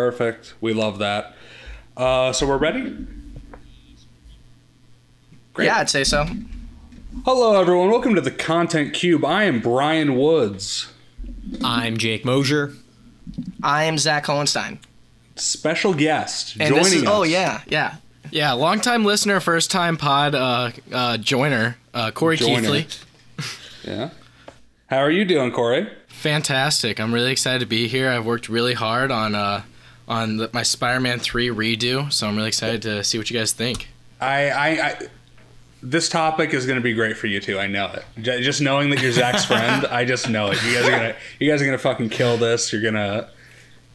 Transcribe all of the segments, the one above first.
Perfect. We love that. Uh, so we're ready? Great. Yeah, I'd say so. Hello, everyone. Welcome to the Content Cube. I am Brian Woods. I'm Jake Mosier. I am Zach Hohenstein. Special guest And joining this is, us. oh yeah, yeah. Yeah, long time listener, first time pod uh, uh, joiner, uh, Corey Joiner. Keithley. Yeah. How are you doing, Corey? Fantastic! I'm really excited to be here. I've worked really hard on uh, on the, my Spider-Man three redo, so I'm really excited to see what you guys think. I, I, I this topic is going to be great for you too. I know it. J- Just knowing that you're Zach's friend, I just know it. You guys are gonna, you guys are gonna fucking kill this. You're gonna,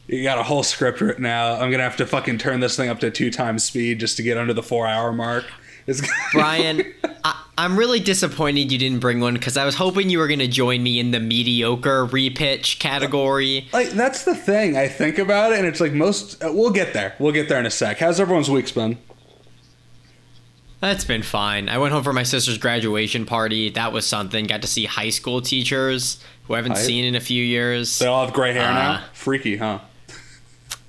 you got a whole script written out. I'm gonna have to fucking turn this thing up to two times speed just to get under the four hour mark. Brian, I, I'm really disappointed you didn't bring one because I was hoping you were going to join me in the mediocre repitch category. like that's the thing. I think about it, and it's like most. Uh, we'll get there. We'll get there in a sec. How's everyone's week been? That's been fine. I went home for my sister's graduation party. That was something. Got to see high school teachers who I haven't Hype. seen in a few years. They all have gray hair now. Uh, Freaky, huh?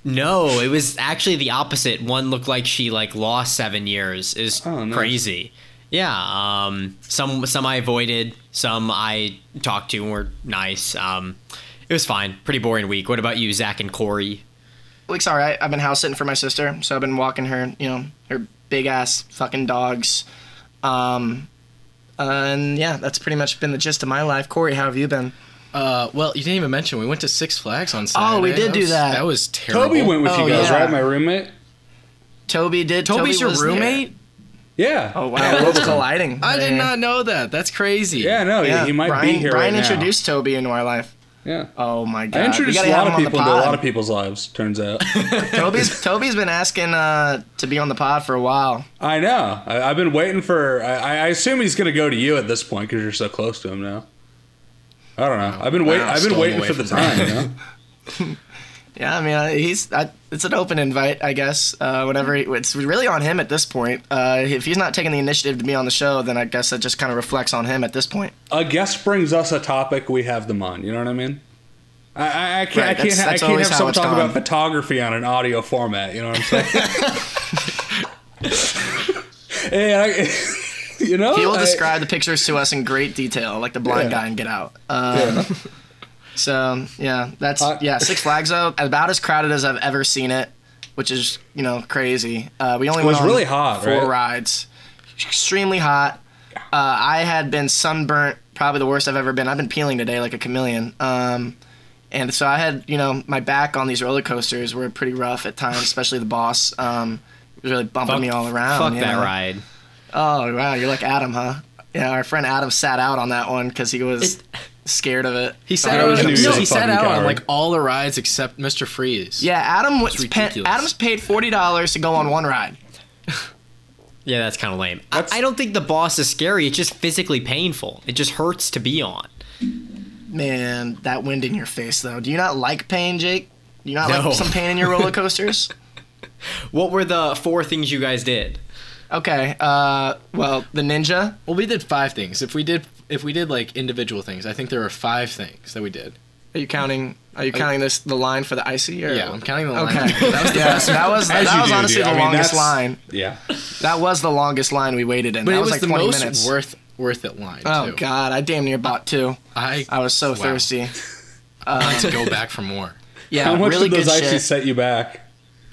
No, it was actually the opposite. One looked like she like lost seven years. Is Oh, nice. crazy. Yeah. Um. Some some I avoided. Some I talked to and were nice. Um. It was fine. Pretty boring week. What about you, Zach and Corey? Week's all right. I've been house sitting for my sister, so I've been walking her, you know, her big ass fucking dogs. Um, and yeah, that's pretty much been the gist of my life. Corey, how have you been? Uh, well, you didn't even mention we went to Six Flags on Saturday. Oh, we did do was, that. That was terrible. Toby went with Oh, you guys, yeah. right? My roommate. Toby did. Toby's Toby your was there. roommate. Yeah. Oh wow, worlds colliding. I did not know that. That's crazy. Yeah, no, he- Yeah, he might Brian, be here Brian right now. introduced Toby into our life. Yeah. Oh my god, I introduced a lot of him on the people into a lot of people's lives. Turns out. Toby's Toby's been asking uh, to be on the pod for a while. I know. I, I've been waiting for. I, I assume he's going to go to you at this point because you're so close to him now. I don't know. I've been waiting. I've been waiting for the time. You know? Yeah, I mean, uh, he's I, it's an open invite, I guess. Uh, whenever he, it's really on him at this point. Uh, if he's not taking the initiative to be on the show, then I guess that just kind of reflects on him at this point. a guest brings us a topic. We have them on. You know what I mean? I, I, I can't. Right, I can't. that's- ha- I can't have someone talk gone. about photography on an audio format. You know what I'm saying? hey, I, you know. He will I- describe the pictures to us in great detail, like the blind Yeah. guy in Get Out. Um, So yeah, that's Uh, yeah. Six Flags though, about as crowded as I've ever seen it, which is you know crazy. Uh, we only It was went on really hot, four right? rides, extremely hot. Uh, I had been sunburnt, probably the worst I've ever been. I've been peeling today like a chameleon. Um, and so I had you know my back on these roller coasters were pretty rough at times, especially the boss. Um, it was really bumping Fuck- me all around. Fuck you that know? ride. Oh wow, you're like Adam, huh? Yeah, our friend Adam sat out on that one because he was scared of it. He I sat always out. knew he No, he sat fucking out on like all the rides except Mr. Freeze. Yeah, Adam was It's pa- Adam's paid forty dollars to go on one ride. Yeah, that's kind of lame. I, I don't think the boss is scary. It's just physically painful. It just hurts to be on. Man, that wind in your face though. Do you not like pain, Jake? Do you not No. like some pain in your roller coasters? What were the four things you guys did? Okay. Uh, well, the ninja. Well, we did five things. If we did, if we did like individual things, I think there were five things that we did. Are you counting? Are you counting this the line for the icy? Or? Yeah, I'm counting the line. Okay. That was the yeah, best. that was As that was do, honestly dude. the I mean, longest that's- line. Yeah. That was the longest line we waited in. But that it was, was, like the 20 most minutes. worth worth it line. oh too. god, I damn near bought two. I I was so Wow. thirsty. I like to go back for more. Yeah, How much really did those good ices set you back?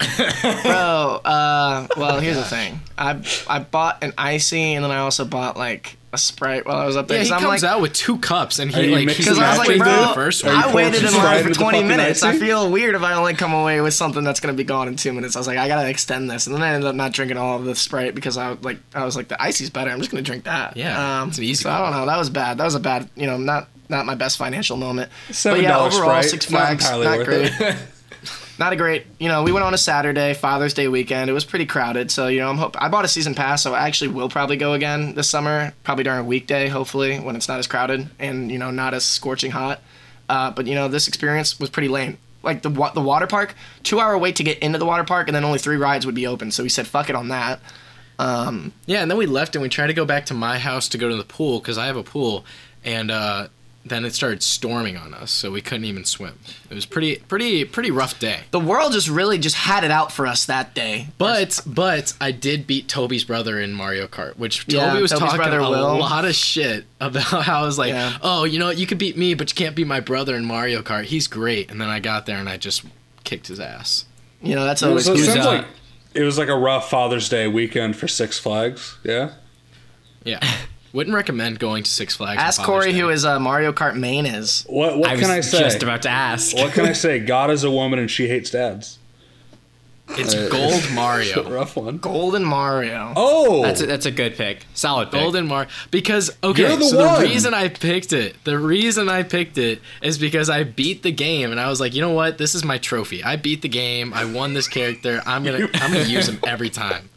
Bro, uh, well, here's the thing. I I bought an icy and then I also bought like a sprite while I was up there. Yeah, he 'cause I'm comes like, out with two cups and he like because I was like, bro, the first one. I waited in line for 20 minutes. I feel weird if I only come away with something that's gonna be gone in two minutes. I was like, I gotta extend this, and then I ended up not drinking all of the sprite because I like I was like, the icy's better. I'm just gonna drink that. Yeah, um, it's an easy So I don't know. That was bad. That was a bad, you know, not not my best financial moment. Seven but yeah, dollars overall, Sprite. Six not Flags, entirely not worth great. not a great you know we went on a saturday father's day weekend. It was pretty crowded. So you know i'm hope i bought a season pass so i actually will probably go again this summer probably during a weekday hopefully when it's not as crowded and you know not as scorching hot. Uh, but you know this experience was pretty lame. Like the wa- the water park two hour wait to get into the water park and then only three rides would be open. So we said fuck it on that. Yeah, and then we left and we tried to go back to my house to go to the pool because I have a pool, and uh, then it started storming on us, so we couldn't even swim. It was pretty pretty pretty rough day. The world just really just had it out for us that day. But but I did beat Toby's brother in Mario Kart, which Toby Yeah, was Toby's talking brother a Will. lot of shit about how I was like, Yeah. oh, you know what, you could beat me, but you can't beat my brother in Mario Kart. He's great. And then I got there and I just kicked his ass. You know, that's It always was, it sounds uh, like it was like a rough Father's Day weekend for Six Flags. Yeah. Yeah. Wouldn't recommend going to Six Flags. Ask Corey Day. who his uh, Mario Kart main is. What what I can I was say? just about to ask. what can I say? God is a woman and she hates dads. It's Gold Mario. Rough one. Golden Mario. Oh, That's a, that's a good pick. Solid pick. Golden Mario. Because okay, You're the so one. the reason I picked it, the reason I picked it is because I beat the game and I was like, you know what, this is my trophy. I beat the game. I won this character. I'm gonna I'm gonna use him every time.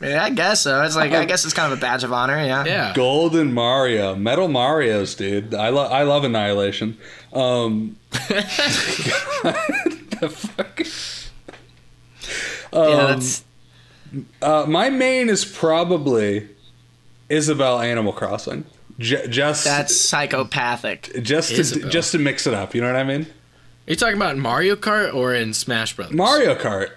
Yeah, I guess so. It's like I guess it's kind of a badge of honor. Yeah. Yeah. Golden Mario, Metal Mario's, dude. I love I love Annihilation. Um, the fuck. Yeah, Um, that's Uh, my main is probably Isabelle Animal Crossing. J- just that's psychopathic. just to just to mix it up. You know what I mean? Are you talking about Mario Kart or in Smash Brothers? Mario Kart.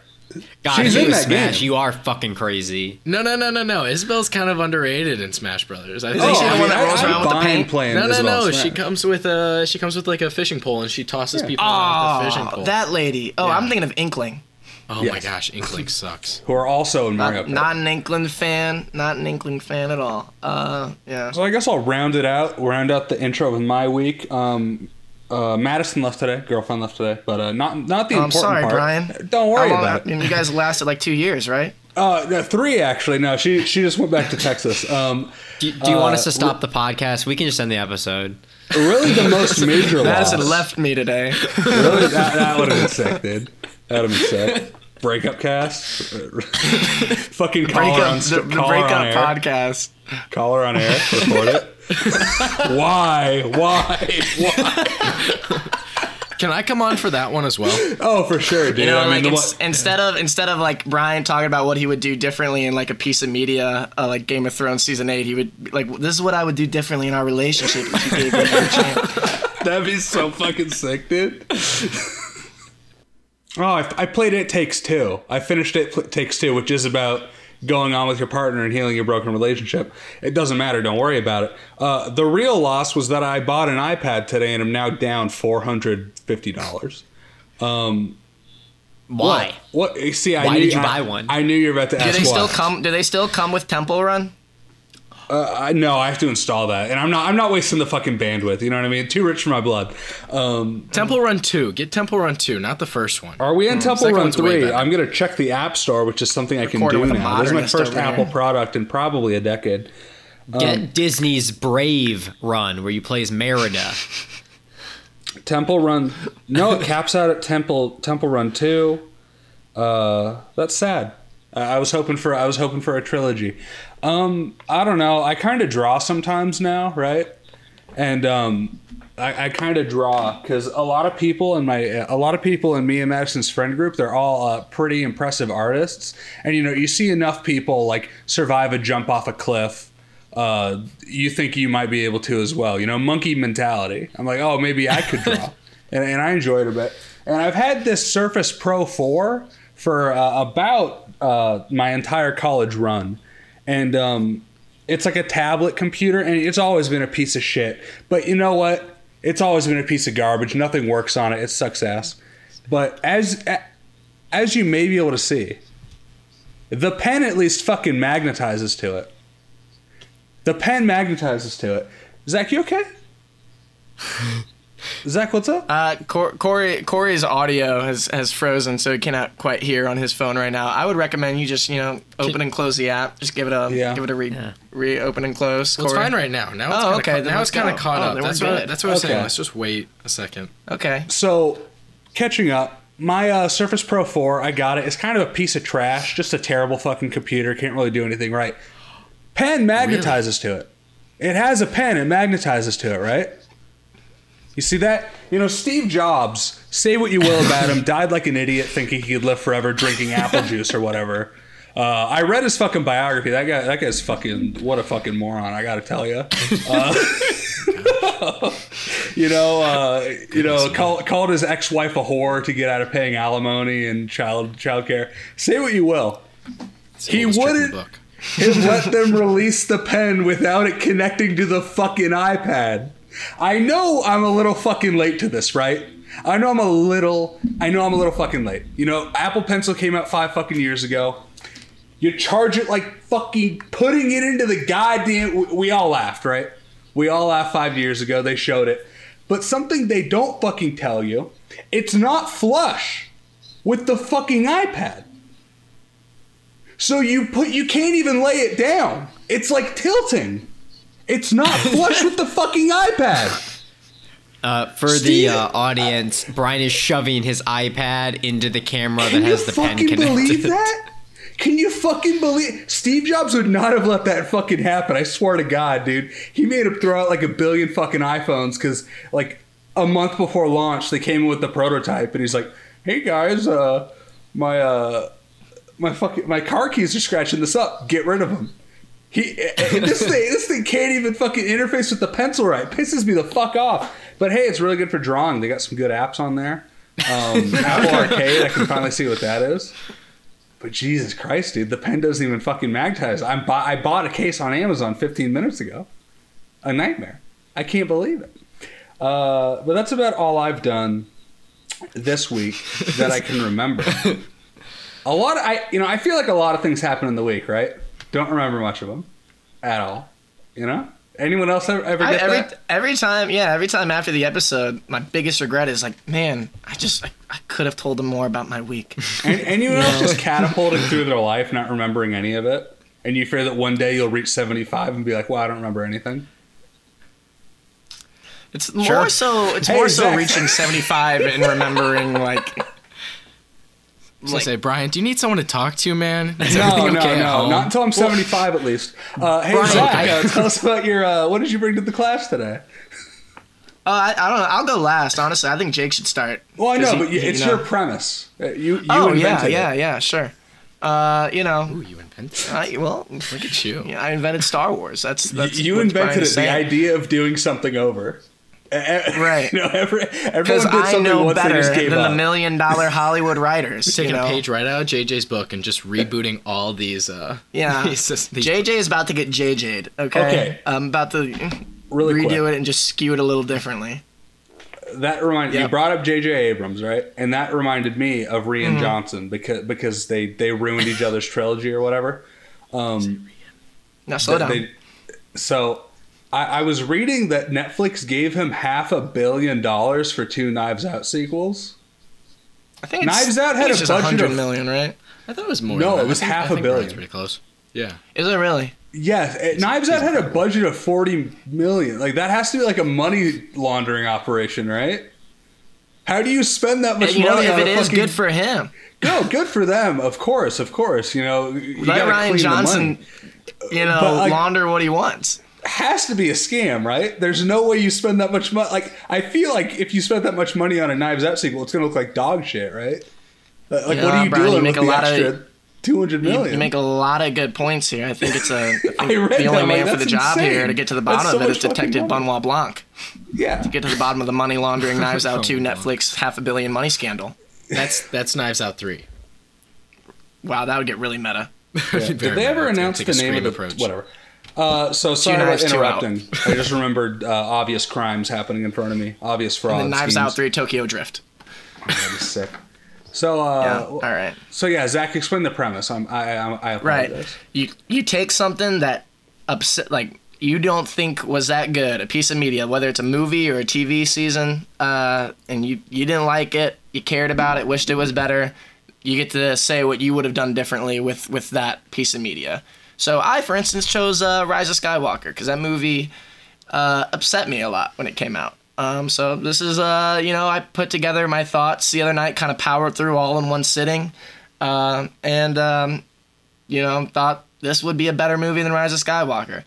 God, She's you in that Smash. game. You are fucking crazy. No, no, no, no, no. Isabelle's kind of underrated in Smash Brothers. I think Isn't she she the I one mean, that rolls I- I around with the bind paint? playing No, no, Isabelle no. Smash. She comes with a she comes with like a fishing pole and she tosses people off the fishing Oh, pole. that lady. Oh, Yeah. I'm thinking of Inkling. oh my gosh, Inkling sucks. who are also in Mario Not, Kart. not an Inkling fan. Not an Inkling fan at all. Uh, yeah. So I guess I'll round it out. Round out the intro with my week. Um, uh, Madison left today. Girlfriend left today, but uh, not not the Oh, I'm important sorry, part. Brian. Don't worry long- about I it. mean, you guys lasted like two years, right? Uh, three actually. No, she she just went back to Texas. Um, Do, do you want Uh, us to stop the podcast? We can just end the episode. really, the most major loss. Madison left me today. Really, that, that would have been sick, dude. That would have been sick. Breakup cast. Fucking call her on, breakup, the, st- the call her on breakup air. podcast. Call her on air. Record it. Why? Why? Why? Can I come on for that one as well? Oh, for sure, dude. You know, I mean, like the ins- one- instead of instead of like Brian talking about what he would do differently in like a piece of media, uh, like Game of Thrones season eight, he would like, "This is what I would do differently in our relationship if you gave me another chance." That'd be so fucking sick, dude. oh, I, I played It Takes Two. I finished It Takes Two, which is about going on with your partner and healing your broken relationship. It doesn't matter. Don't worry about it. Uh, the real loss was that I bought an iPad today and I'm now down four hundred fifty dollars. Why? What? See, I Why knew, did you I- buy one? I knew you were about to Do ask they still why. come? Do they still come with Temple Run? Uh, I no, I have to install that, and I'm not. I'm not wasting the fucking bandwidth. You know what I mean? Too rich for my blood. Um, Temple Run 2. Get Temple Run 2, not the first one. Are we in Temple Run 3? I'm going to check the App Store, which is something I can do now. This is my first Apple here. product in probably a decade. Get Disney's Brave run, where you play as Merida. Temple Run. No, it caps out at Temple Temple Run 2. Uh, that's sad. I I was hoping for I was hoping for a trilogy. Um, I don't know. I kind of draw sometimes now, right? And um, I, I kind of draw because a lot of people in my a lot of people in me and Madison's friend group, they're all uh, pretty impressive artists. And you know, you see enough people like survive a jump off a cliff. Uh, you think you might be able to as well. You know, monkey mentality. I'm like, oh, maybe I could draw, and, and I enjoyed it a bit. And I've had this Surface Pro 4 for uh, about uh, my entire college run, and um, it's like a tablet computer, and it's always been a piece of shit. But you know what? It's always been a piece of garbage. Nothing works on it. It sucks ass. But as as you may be able to see, the pen at least fucking magnetizes to it. The pen magnetizes to it. Zach, you okay? Zach, what's up? Uh, Cor- Corey Corey's audio has has frozen, so he cannot quite hear on his phone right now. I would recommend you just you know open and close the app. Just give it a Yeah. give it a re Yeah. reopen and close. Well, it's fine right now. Now it's Oh, okay, ca- now it's kind of caught Oh, up. then we're That's what, good. that's what I was Okay. saying. Let's just wait a second. Okay. So, catching up, my uh, Surface Pro 4, I got it. It's kind of a piece of trash, just a terrible fucking computer. Can't really do anything right. Pen magnetizes to it. It has a pen. It magnetizes to it, right? You see that? You know, Steve Jobs, say what you will about him, died like an idiot thinking he could live forever drinking apple juice or whatever. Uh, I read his fucking biography. That guy, that guy's fucking, what a fucking moron, I gotta tell you. Uh, you know, uh, you know, call, called his ex-wife a whore to get out of paying alimony and child child care. Say what you will. He Oldest trick the wouldn't have let them release the pen without it connecting to the fucking iPad. I know I'm a little fucking late to this, right? I know I'm a little. I know I'm a little fucking late. You know, Apple Pencil came out five fucking years ago. You charge it like fucking putting it into the goddamn. we- all laughed, right? We all laughed five years ago. They showed it. But something they don't fucking tell you, it's not flush with the fucking iPad. So you put you can't even lay it down. It's like tilting. It's not flush with the fucking iPad. Uh, for Steve- the uh, audience, Brian is shoving his iPad into the camera that has the pen connected. Can you fucking believe that? Can you fucking believe Steve Jobs would not have let that fucking happen? I swear to God, dude. He made him throw out like a billion fucking iPhones because like a month before launch they came in with the prototype and he's like, "Hey guys, uh, my uh, my fucking my car keys are scratching this up. Get rid of them." He and this thing this thing can't even fucking interface with the pencil right. Pisses me the fuck off. But hey, it's really good for drawing. They got some good apps on there. Um, Apple Arcade, I can finally see what that is. But Jesus Christ, dude, the pen doesn't even fucking magnetize. I bought I bought a case on Amazon 15 minutes ago. A nightmare. I can't believe it. Uh, but that's about all I've done this week that I can remember. A lot of, I you know I feel like a lot of things happen in the week, right? Don't remember much of them at all. You know? Anyone else ever, ever I, every that? every time, yeah, every time after the episode, my biggest regret is like, man, I just I, I could have told them more about my week. And, anyone else just catapulting through their life, not remembering any of it, and you fear that one day you'll reach 75 and be like, "Well, I don't remember anything." It's more so. It's Hey, more so Zach. reaching seventy five and remembering like. So I like- say, Brian, do you need someone to talk to, man? Is No, everything no, okay at no, home? not until I'm 75 at least. Uh, hey, Brian, Zach, I- uh, tell us about your. Uh, what did you bring to the class today? Uh, I, I don't know. I'll go last. Honestly, I think Jake should start. Well, I know, he- but you, it's you know. your premise. Uh, You, you Oh yeah, invented yeah, it. yeah, sure. Uh, you know, Ooh, you invented. I, well, Look at you. yeah, I invented Star Wars. That's that's you what invented it. The idea of doing something over. Right. You know, every, Because everyone did I know once they better just than gave the up. million dollar Hollywood writers. Taking you know? a page right out of JJ's book and just rebooting all these. Uh, Yeah. these, these- JJ is about to get JJ'd. Okay. Okay. I'm about to really redo quick. it and just skew it a little differently. That reminded you brought up J.J. Abrams, right? And that reminded me of Rian Mm-hmm. Johnson because because they they ruined each other's trilogy or whatever. Um, Now slow that down. they- so I, I was reading that Netflix gave him half a billion dollars for two Knives Out sequels. I think it's, Knives Out had a budget 100 of- million, right? I thought it was more. No, than it was think- half a billion. Pretty close. Yeah. Is it really? Yes, it- Knives Out had a budget of forty million. Like that has to be like a money laundering operation, right? How do you spend that much And, you know, money if on it a is fucking- good for him, No, good for them, of course, of course. You know, you let Rian Johnson, you know, like- launder what he wants. Has to be a scam, right? There's no way you spend that much money. Like, I feel like if you spend that much money on a Knives Out sequel, it's gonna look like dog shit, right? Uh, Like, what are you Brian, you doing make with a the lot of- extra two hundred You, you make a lot of good points here. I think it's a I think I read the only I'm man like, for the job insane. here to get to the bottom so of it much Detective money. Benoit Blanc. yeah, To Get to the bottom of the money laundering Knives Out 2 Netflix half a billion money scandal. That's that's Knives Out three. Wow, that would get really meta. Did they ever announce the name of Scream the approach. whatever? Uh, so sorry about interrupting. I just remembered uh, obvious crimes happening in front of me. Obvious fraud. And Knives schemes. Out 3 Tokyo Drift. That is sick. So, uh, Yeah. All right. so yeah, Zach, explain the premise. I'm, I, I, I Right. You you take something that upset like you don't think was that good, a piece of media, whether it's a movie or a TV season, uh, and you you didn't like it, you cared about it, wished it was better. You get to say what you would have done differently with with that piece of media. So I, for instance, chose uh, Rise of Skywalker because that movie uh, upset me a lot when it came out. Um, so this is, uh, you know, I put together my thoughts the other night, kind of powered through all in one sitting, uh, and um, you know, thought this would be a better movie than Rise of Skywalker.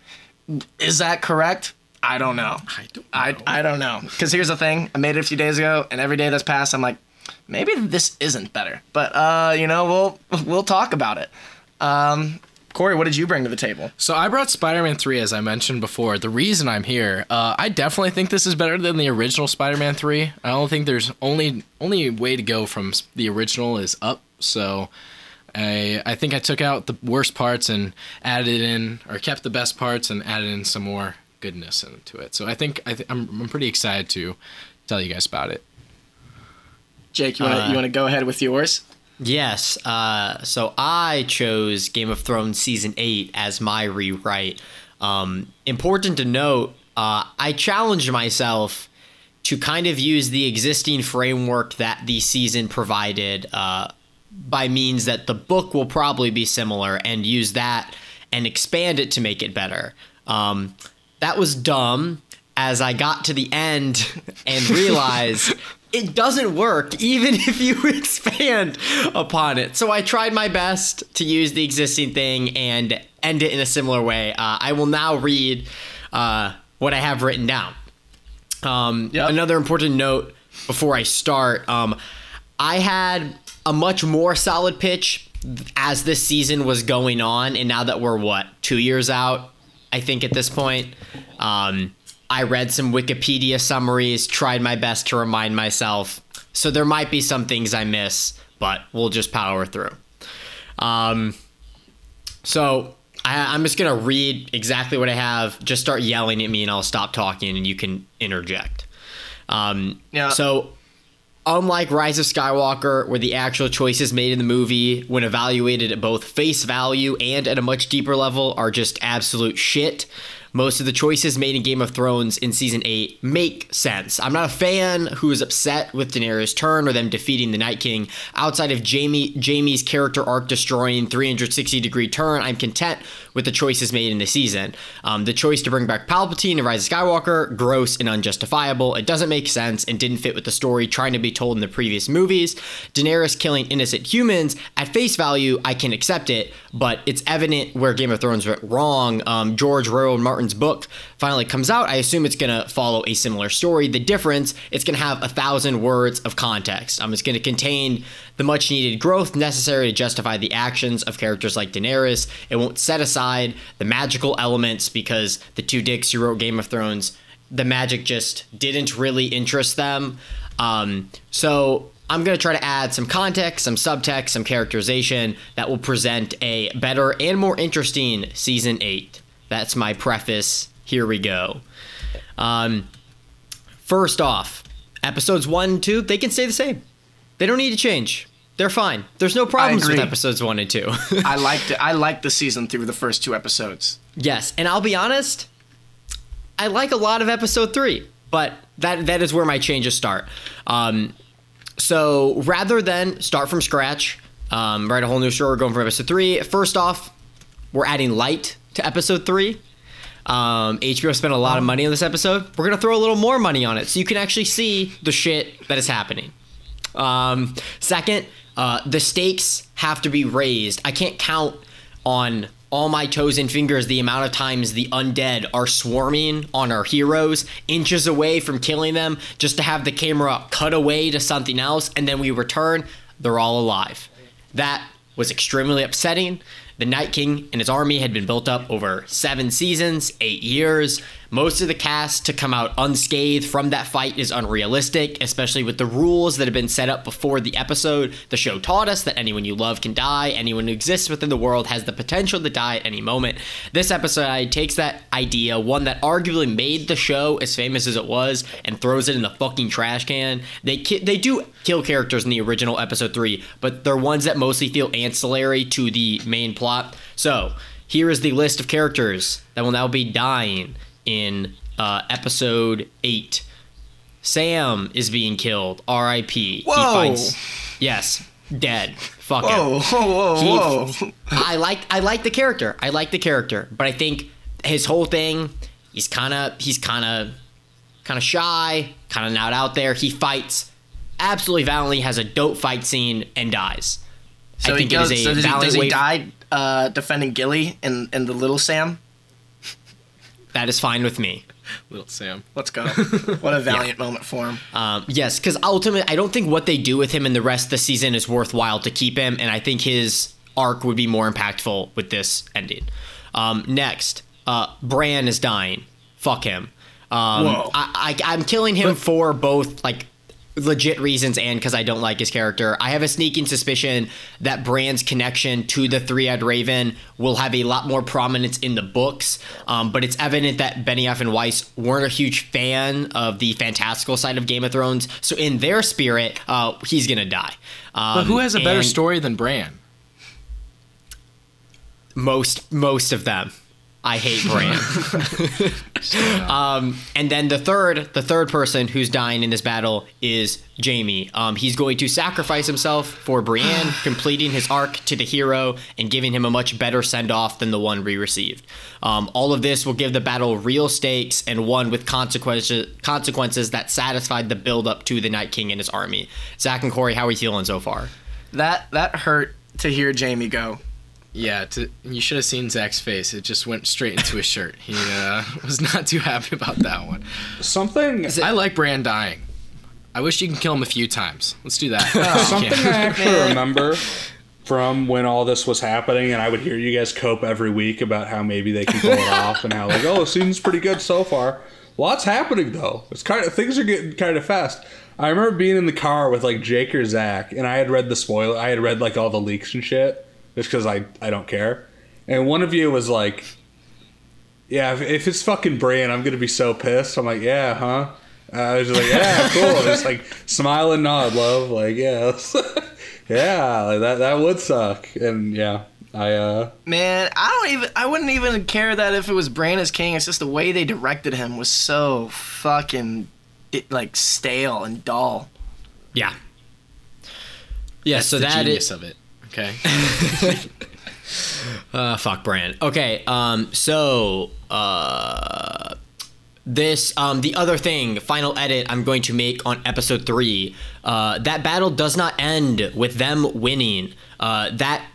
Is that correct? I don't know. I don't. I, know. I don't know. Because here's the thing I made it a few days ago, and every day that's passed, I'm like, maybe this isn't better. But, uh, you know, we'll, we'll talk about it. Um, Corey, what did you bring to the table? So I brought Spider-Man 3 as I mentioned before. The reason I'm here, uh, I definitely think this is better than the original Spider-Man 3. I don't think there's only only way to go from the original is up. So I I think I took out the worst parts and added in or kept the best parts and added in some more goodness into it. So I think I th- I'm I'm pretty excited to tell you guys about it. Jake, you want to Uh, you want to go ahead with yours? Yes. Uh, so I chose Game of Thrones season eight as my rewrite. Um, important to note, uh, I challenged myself to kind of use the existing framework that the season provided uh, by means that the book will probably be similar and use that and expand it to make it better. Um, that was dumb as I got to the end and realized it doesn't work even if you expand upon it. So I tried my best to use the existing thing and end it in a similar way. Uh, I will now read uh, what I have written down. Um, Yep. Another important note before I start um, I had a much more solid pitch as this season was going on. And now that we're, what, two years out, I think at this point, um, I read some Wikipedia summaries, tried my best to remind myself. So there might be some things I miss, but we'll just power through. Um, so I, I'm just gonna read exactly what I have. Just start yelling at me, and I'll stop talking, and you can interject. Um, Yeah. So, unlike Rise of Skywalker, where the actual choices made in the movie, when evaluated at both face value and at a much deeper level, are just absolute shit. Most of the choices made in Game of Thrones in season 8 make sense. I'm not a fan who is upset with Daenerys' turn or them defeating the Night King. Outside of Jaime Jaime's character arc destroying 360 degree turn, I'm content with the choices made in the season. Um, the choice to bring back Palpatine and Rise of Skywalker, gross and unjustifiable. It doesn't make sense and didn't fit with the story trying to be told in the previous movies. Daenerys killing innocent humans, at face value, I can accept it, but it's evident where Game of Thrones went wrong. Um, George R. R. Martin's book finally comes out. I assume it's going to follow a similar story. The difference, it's going to have a thousand words of context. Um, it's going to contain the much needed growth necessary to justify the actions of characters like Daenerys. It won't set aside the magical elements because the two dicks who wrote Game of Thrones, the magic just didn't really interest them. Um, so I'm going to try to add some context, some subtext, some characterization that will present a better and more interesting season 8. That's my preface. Here we go. Um, first off, episodes 1 and 2, they can stay the same. They don't need to change. They're fine. There's no problems with episodes 1 and 2. I liked it. I liked the season through the first two episodes. Yes, and I'll be honest, I like a lot of episode three, but that that is where my changes start. Um, so rather than start from scratch, um, write a whole new story going from episode three. First off, we're adding light to episode three. Um, HBO spent a lot of money on this episode. We're gonna throw a little more money on it, so you can actually see the shit that is happening. Um, second, uh, the stakes have to be raised. I can't count on all my toes and fingers the amount of times the undead are swarming on our heroes, inches away from killing them, just to have the camera cut away to something else, and then we return, they're all alive. That was extremely upsetting. The Night King and his army had been built up over seven seasons, eight years. Most of the cast to come out unscathed from that fight is unrealistic, especially with the rules that have been set up before the episode. The show taught us that anyone you love can die, anyone who exists within the world has the potential to die at any moment. This episode takes that idea, one that arguably made the show as famous as it was, and throws it in the fucking trash can. They ki- they do kill characters in the original episode 3, but they're ones that mostly feel ancillary to the main plot. So, here is the list of characters that will now be dying in uh, episode 8. Sam is being killed. R.I.P. Whoa. He finds, yes, dead. Fuck him. Whoa, whoa, whoa, He- whoa! I like I like the character. I like the character, but I think his whole thing, he's kind of he's kind of kind of shy, kind of not out there. He fights absolutely valiantly, has a dope fight scene, and dies. So I he think goes. it is a so does he, does he die uh, defending Gilly and and the little Sam? That is fine with me. Little Sam. Let's go! what a valiant moment for him. Um, yes, because ultimately, I don't think what they do with him in the rest of the season is worthwhile to keep him, and I think his arc would be more impactful with this ending. Um, next, uh, Bran is dying. Fuck him. Um, Whoa. I, I, I'm killing him for both like legit reasons and because I don't like his character. I have a sneaking suspicion that Bran's connection to the Three-Eyed Raven will have a lot more prominence in the books. Um, but it's evident that Benioff and Weiss weren't a huge fan of the fantastical side of Game of Thrones. So in their spirit, uh, he's gonna die. Um, But who has a better and story than Bran? Most most of them. I hate Bran. um, and then the third, the third person who's dying in this battle is Jaime. Um, he's going to sacrifice himself for Brienne, completing his arc to the hero and giving him a much better send off than the one we received. Um, all of this will give the battle real stakes and one with consequences consequences that satisfied the build up to the Night King and his army. Zach and Corey, how are we feeling so far? That that hurt to hear Jaime go. Yeah, to, you should have seen Zach's face. It just went straight into his shirt. He uh, was not too happy about that one. Something I like Bran dying. I wish you can kill him a few times. Let's do that. something Yeah. I actually remember from when all this was happening, and I would hear you guys cope every week about how maybe they can pull it off, and how like, oh, it seems pretty good so far. Lots happening though. It's kind of things are getting kind of fast. I remember being in the car with like Jake or Zach, and I had read the spoiler. I had read like all the leaks and shit, just because I I don't care. And one of you was like, "Yeah, if, if it's fucking Bran, I'm gonna be so pissed." I'm like, "Yeah, huh." Uh, I was just like, "Yeah, cool." Just like smile and nod, love. Like, yeah, yeah, like that that would suck. And yeah, I uh, Man, I don't even. I wouldn't even care that if it was Bran as king. It's just the way they directed him was so fucking it, like stale and dull. Yeah. Yeah, so the that genius is of it. Okay. uh, fuck Bran. Okay, um, so uh, this um, the other thing, final edit I'm going to make on episode three. Uh, that battle does not end with them winning. Uh, that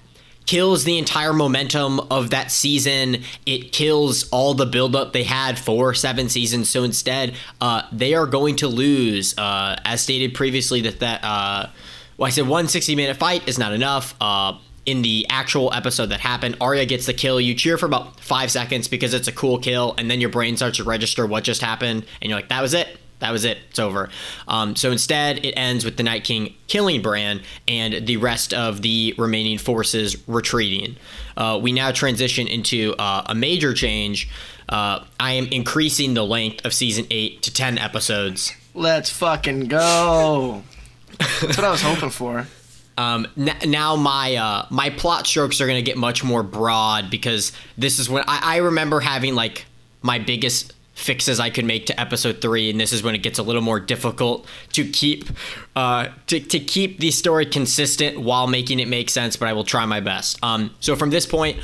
kills the entire momentum of that season. It kills all the buildup they had for seven seasons. So instead, uh, they are going to lose. Uh, as stated previously, that that uh, well, I said one 60 minute fight is not enough. Uh, in the actual episode that happened, Arya gets the kill. You cheer for about five seconds because it's a cool kill, and then your brain starts to register what just happened, and you're like, "That was it. That was it. It's over." Um, so instead, it ends with the Night King killing Bran and the rest of the remaining forces retreating. Uh, we now transition into uh, a major change. Uh, I am increasing the length of season eight to ten episodes. Let's fucking go. That's what I was hoping for. Um, n- now my uh, my plot strokes are gonna get much more broad because this is when I, I remember having like my biggest fixes I could make to episode three, and this is when it gets a little more difficult to keep uh, to, to keep the story consistent while making it make sense. But I will try my best. Um, so from this point.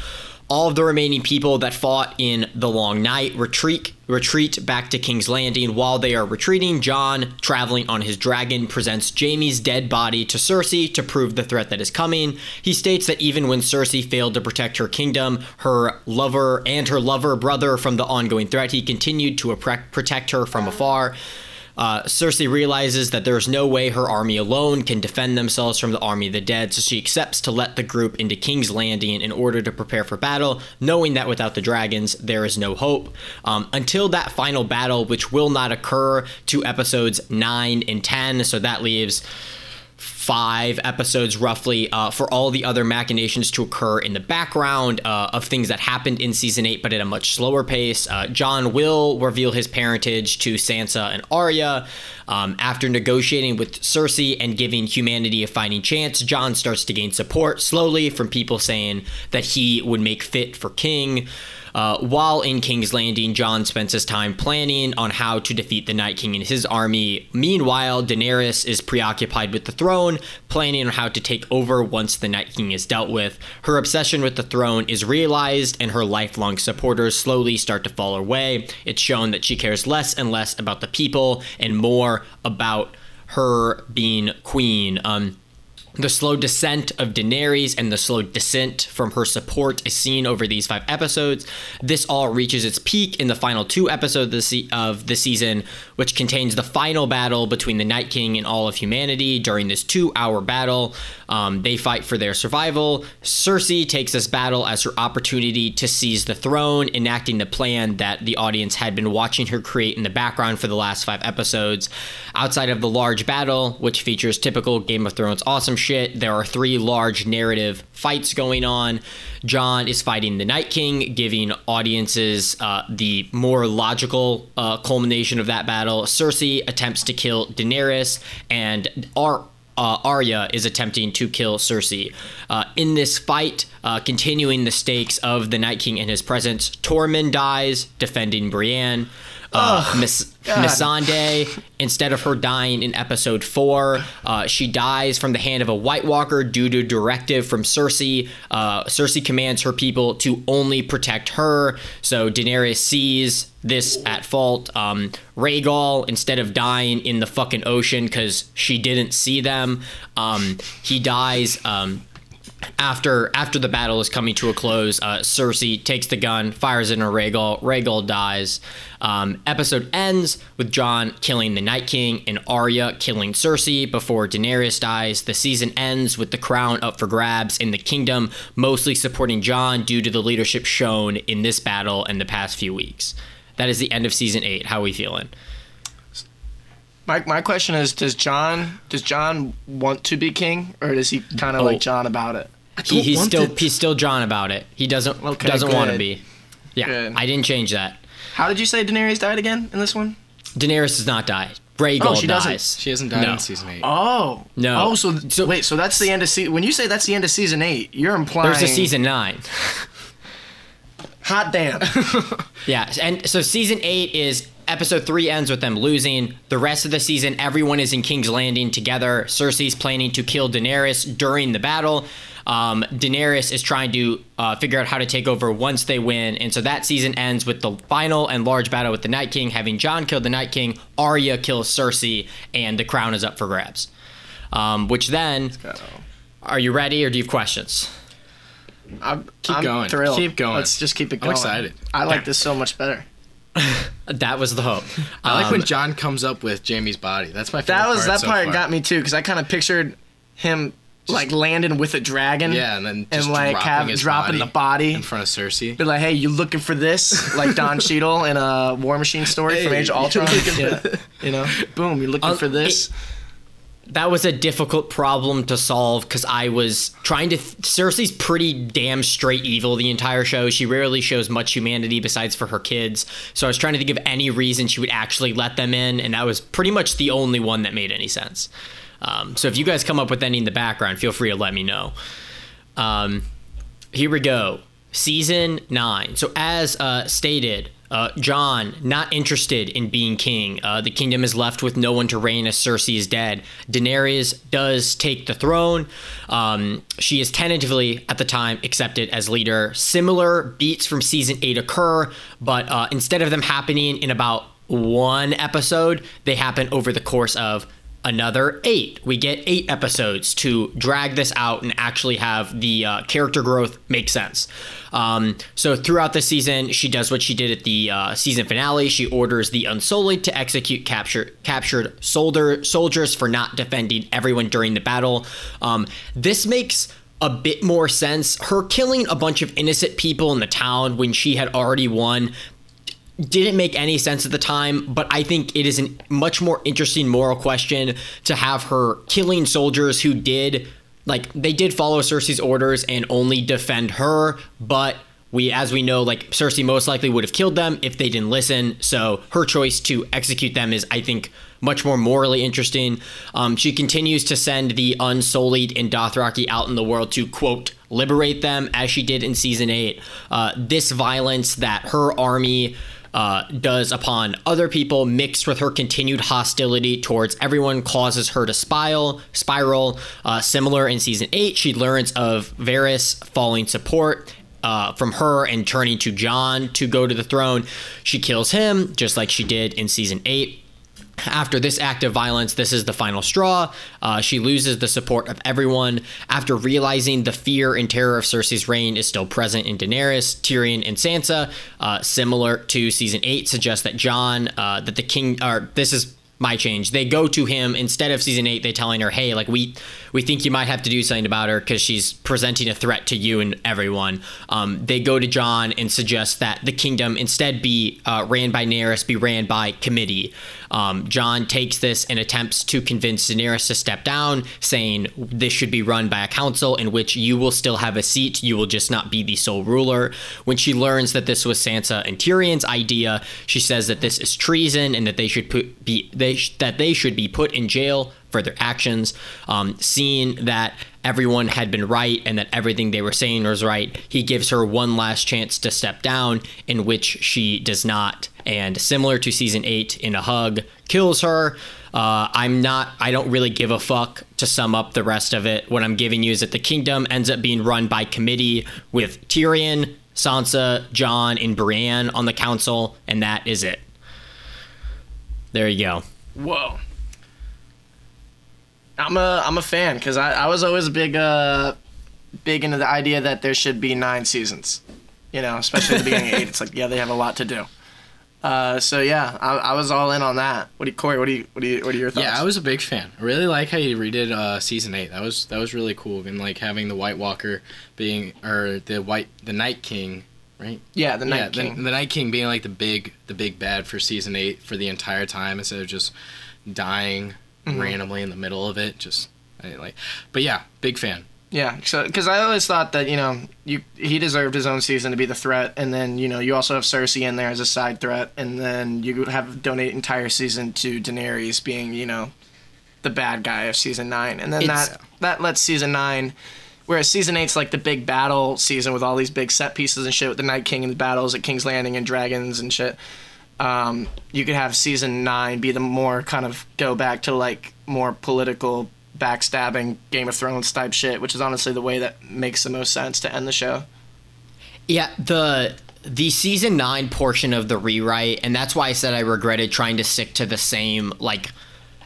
All of the remaining people that fought in the Long Night retreat retreat back to King's Landing. While they are retreating, Jon, traveling on his dragon, presents Jaime's dead body to Cersei to prove the threat that is coming. He states that even when Cersei failed to protect her kingdom, her lover and her lover brother from the ongoing threat, he continued to protect her from afar. Uh, Cersei realizes that there is no way her army alone can defend themselves from the army of the dead, so she accepts to let the group into King's Landing in order to prepare for battle, knowing that without the dragons, there is no hope. Um, until that final battle, which will not occur to episodes 9 and 10, so that leaves five episodes roughly uh, for all the other machinations to occur in the background uh, of things that happened in season 8 but at a much slower pace. Uh, jon will reveal his parentage to sansa and arya. Um, after negotiating with cersei and giving humanity a fighting chance jon starts to gain support slowly from people saying that he would make fit for king uh, while in King's Landing, Jon spends his time planning on how to defeat the Night King and his army. Meanwhile, Daenerys is preoccupied with the throne, planning on how to take over once the Night King is dealt with. Her obsession with the throne is realized, and her lifelong supporters slowly start to fall away. It's shown that she cares less and less about the people and more about her being queen. Um, The slow descent of Daenerys and the slow descent from her support is seen over these five episodes. This all reaches its peak in the final two episodes of the, season, which contains the final battle between the Night King and all of humanity. During this two hour battle, um, they fight for their survival. Cersei takes this battle as her opportunity to seize the throne, enacting the plan that the audience had been watching her create in the background for the last five episodes. Outside of the large battle, which features typical Game of Thrones awesome shit, there are three large narrative fights going on. Jon is fighting the Night King, giving audiences uh, the more logical uh, culmination of that battle. Cersei attempts to kill Daenerys, and uh, Arya is attempting to kill Cersei. Uh, in this fight, uh, continuing the stakes of the Night King and his presence, Tormund dies defending Brienne. Uh, Miss Missandei, instead of her dying in episode four, uh, she dies from the hand of a White Walker due to directive from Cersei. Uh, Cersei commands her people to only protect her, so Daenerys sees this at fault. Um, Rhaegal, instead of dying in the fucking ocean because she didn't see them, um, he dies. Um, after after the battle is coming to a close, uh, Cersei takes the gun, fires it on Rhaegal. Rhaegal dies. Um, episode ends with Jon killing the Night King and Arya killing Cersei before Daenerys dies. The season ends with the crown up for grabs in the kingdom, mostly supporting Jon due to the leadership shown in this battle and the past few weeks. That is the end of season eight. How are we feeling? My, my question is does Jon does Jon want to be king or does he kind of Oh. like John about it? He, he's still it. he's still John about it. He doesn't Okay, doesn't want to be. Yeah, Good. I didn't change that. How did you say Daenerys died again in this one? Daenerys does not die. Rhaegal Oh, she doesn't. dies. She hasn't died No. in season eight. Oh No. Oh, so, So- wait, so that's the end of season. When you say that's the end of season eight, you're implying There's a season nine. Hot damn. Yeah, and so season eight is episode three ends with them losing. The rest of the season, everyone is in King's Landing together. Cersei's planning to kill Daenerys during the battle. Um, Daenerys is trying to uh, figure out how to take over once they win, and so that season ends with the final and large battle with the Night King, having Jon kill the Night King, Arya kills Cersei, and the crown is up for grabs. Um, which then, are you ready, or do you have questions? I'm, Keep I'm going. Thrilled. Keep going. Let's just keep it going. I'm excited. I like this so much better. That was the hope. I like Um, when Jon comes up with Jaime's body. That's my favorite That was part that so part far. got me too because I kind of pictured him like landing with a dragon. Yeah, and then just and like dropping have his dropping body the body. in front of Cersei. Be like, hey, you looking for this? Like Don Cheadle in a War Machine story from Age of you Ultron. Yeah. You know, boom, you looking Uh, for this? That was a difficult problem to solve because I was trying to. Cersei's pretty damn straight evil the entire show. She rarely shows much humanity besides for her kids. So I was trying to think of any reason she would actually let them in, and that was pretty much the only one that made any sense. Um, so if you guys come up with any in the background, feel free to let me know. Um, here we go. Season nine. So, as uh, stated, uh, Jon not interested in being king. Uh, the kingdom is left with no one to reign as Cersei is dead. Daenerys does take the throne. Um, she is tentatively, at the time, accepted as leader. Similar beats from season eight occur, but uh, instead of them happening in about one episode, they happen over the course of another eight. We get eight episodes to drag this out and actually have the uh, character growth make sense. Um, so throughout the season, she does what she did at the uh, season finale. She orders the Unsullied to execute capture, captured soldier, soldiers for not defending everyone during the battle. Um, this makes a bit more sense. Her killing a bunch of innocent people in the town when she had already won didn't make any sense at the time, but I think it is a much more interesting moral question to have her killing soldiers who did like they did follow Cersei's orders and only defend her, but we as we know like Cersei most likely would have killed them if they didn't listen. So her choice to execute them is I think much more morally interesting. Um, she continues to send the Unsullied and Dothraki out in the world to quote liberate them as she did in season eight. Uh, this violence that her army uh, does upon other people, mixed with her continued hostility towards everyone, causes her to spiral. Spiral. Uh, similar in season eight, she learns of Varys falling support. Uh, from her and turning to Jon to go to the throne. She kills him, just like she did in season 8. After this act of violence, this is the final straw. Uh, she loses the support of everyone. After realizing the fear and terror of Cersei's reign is still present in Daenerys, Tyrion, and Sansa, uh, similar to season eight, suggests that Jon, uh, that the king, or this is my change. They go to him instead of season eight. They telling her, "Hey, like we we think you might have to do something about her because she's presenting a threat to you and everyone." Um, they go to Jon and suggest that the kingdom instead be uh, ran by Daenerys, be ran by committee. Um, Jon takes this and attempts to convince Daenerys to step down, saying this should be run by a council in which you will still have a seat. You will just not be the sole ruler. When she learns that this was Sansa and Tyrion's idea, she says that this is treason and that they should put be they that they should be put in jail for their actions. Um, seeing that everyone had been right and that everything they were saying was right, he gives her one last chance to step down, in which she does not. And similar to season eight, in a hug, kills her. Uh, I'm not, I don't really give a fuck to sum up the rest of it. What I'm giving you is that the kingdom ends up being run by committee with Tyrion, Sansa, Jon, and Brienne on the council, and that is it. There you go. Whoa. I'm a I'm a fan because I, I was always a big uh big into the idea that there should be nine seasons. You know, especially at the beginning of eight. It's like yeah, they have a lot to do. Uh, so yeah, I, I was all in on that. What do you, Corey? What do you what do you what are your thoughts? Yeah, I was a big fan. I really like how you redid uh, season eight. That was that was really cool. And like having the White Walker being or the white the Night King, right? yeah the Night yeah, King. The, the Night King being like the big the big bad for season eight for the entire time instead of just dying Mm-hmm. randomly in the middle of it. Just I didn't like, but yeah, big fan. Yeah, so because I always thought that you know you he deserved his own season to be the threat, and then you know you also have Cersei in there as a side threat, and then you have donate entire season to Daenerys being you know the bad guy of season nine, and then It's- that that lets season nine. Whereas season eight's like the big battle season with all these big set pieces and shit with the Night King and the battles at King's Landing and dragons and shit. Um, you could have season nine be the more kind of go back to like more political backstabbing Game of Thrones type shit, which is honestly the way that makes the most sense to end the show. Yeah, the the season nine portion of the rewrite, and that's why I said I regretted trying to stick to the same like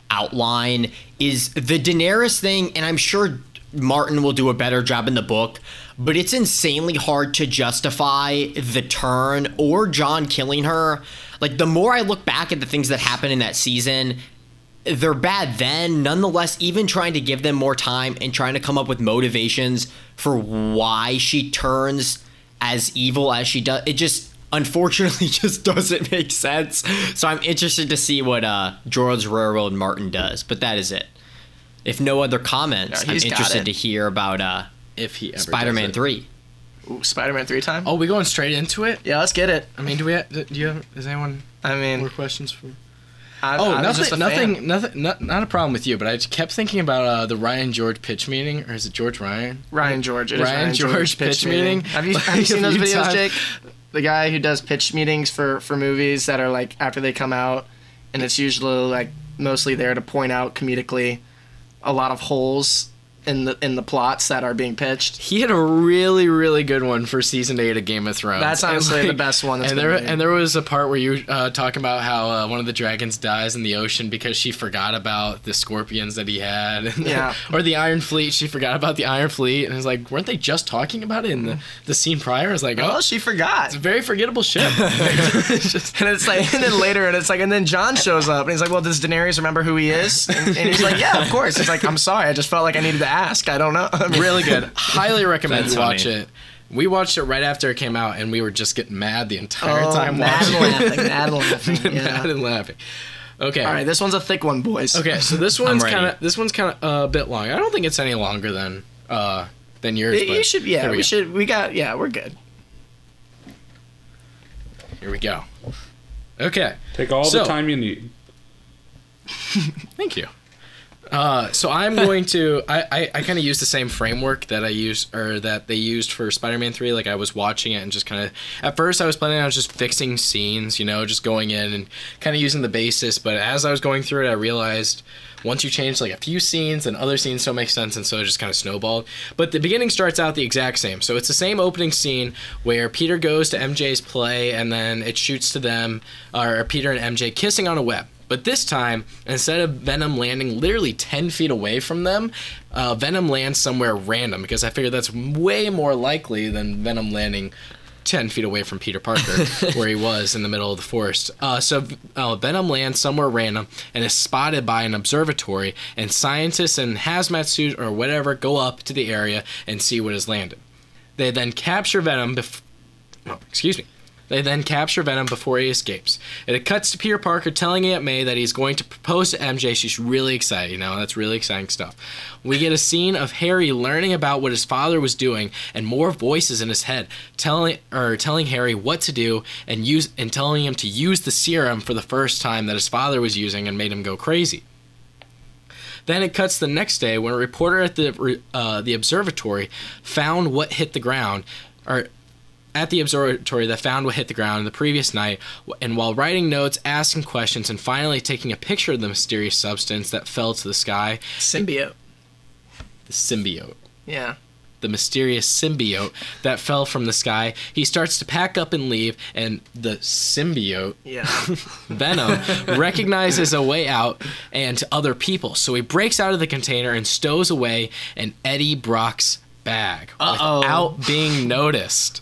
outline, is the Daenerys thing, and I'm sure Martin will do a better job in the book, but it's insanely hard to justify the turn or Jon killing her. Like the more I look back at the things that happened in that season, they're bad then. Nonetheless, even trying to give them more time and trying to come up with motivations for why she turns as evil as she does, it just unfortunately just doesn't make sense. So I'm interested to see what uh, George Railroad Martin does, but that is it. If no other comments, Yeah, I'm interested to hear about uh, If he ever Spider-Man 3. Ooh, Spider-Man three time. Oh, we going straight into it? yeah, let's get it. I mean, do we? Have, do you have? Is anyone I mean, more questions for? I, Oh, I was just a nothing, nothing, nothing, not, not a problem with you. But I just kept thinking about uh, the Ryan George pitch meeting, or is it George Ryan? Ryan George. It is Ryan George pitch meeting. Have you, Like, have you seen those videos, times. Jake? The guy who does pitch meetings for for movies that are like after they come out, and it's usually like mostly there to point out comedically a lot of holes in the in the plots that are being pitched. He had a really, really good one for season eight of Game of Thrones. That's honestly the best one that's and there, made. and there was a part where you uh, talking about how uh, one of the dragons dies in the ocean because she forgot about the scorpions that he had. Yeah. or the Iron Fleet, she forgot about the Iron Fleet, and it's like, weren't they just talking about it in the, the scene prior? It's like, oh, Oh, she forgot. it's a very forgettable ship. It's just- And it's like, and then later, and it's like, and then Jon shows up, and he's like, "Well, does Daenerys remember who he is?" And, and he's like, "Yeah, of course." It's like, "I'm sorry, I just felt like I needed to ask. I don't know." I mean, really good. Highly recommend That's you watch funny. it. We watched it right after it came out, and we were just getting mad the entire oh, time mad watching and it. laughing, mad and laughing. Yeah. mad and laughing. Okay. All right, this one's a thick one, boys. Okay, so this one's kind of this one's kind of a bit long. I don't think it's any longer than uh than yours. You but should, yeah, we, we, should, we got, yeah, we're good. Here we go. Okay, Take all So- the time you need. thank you. Uh, so I'm going to I, I, I kind of use the same framework that I use or that they used for Spider-Man 3 like I was watching it and just kind of at first I was planning on just fixing scenes you know just going in and kind of using the basis. But as I was going through it I realized once you change like a few scenes and other scenes don't make sense and so it just kind of snowballed. But the beginning starts out the exact same. So it's the same opening scene where Peter goes to MJ's play and then it shoots to them or Peter and MJ kissing on a web But this time, instead of Venom landing literally 10 feet away from them, uh, Venom lands somewhere random because I figured that's way more likely than Venom landing 10 feet away from Peter Parker, where he was in the middle of the forest. Uh, so uh, Venom lands somewhere random and is spotted by an observatory, and scientists in hazmat suits or whatever go up to the area and see what has landed. They then capture Venom. Bef- oh, excuse me. They then capture Venom before he escapes. And it cuts to Peter Parker telling Aunt May that he's going to propose to MJ. She's really excited, you know, that's really exciting stuff. We get a scene of Harry learning about what his father was doing and more voices in his head telling or telling Harry what to do and use and telling him to use the serum for the first time that his father was using and made him go crazy. Then it cuts the next day when a reporter at the uh, the observatory found what hit the ground, or at the observatory that found what hit the ground the previous night, and while writing notes, asking questions, and finally taking a picture of the mysterious substance that fell to the sky, Symbiote. the symbiote Yeah. the mysterious symbiote that fell from the sky. He starts to pack up and leave, and the symbiote, Yeah. Venom, recognizes a way out and to other people. So he breaks out of the container and stows away in Eddie Brock's bag Uh-oh. without being noticed.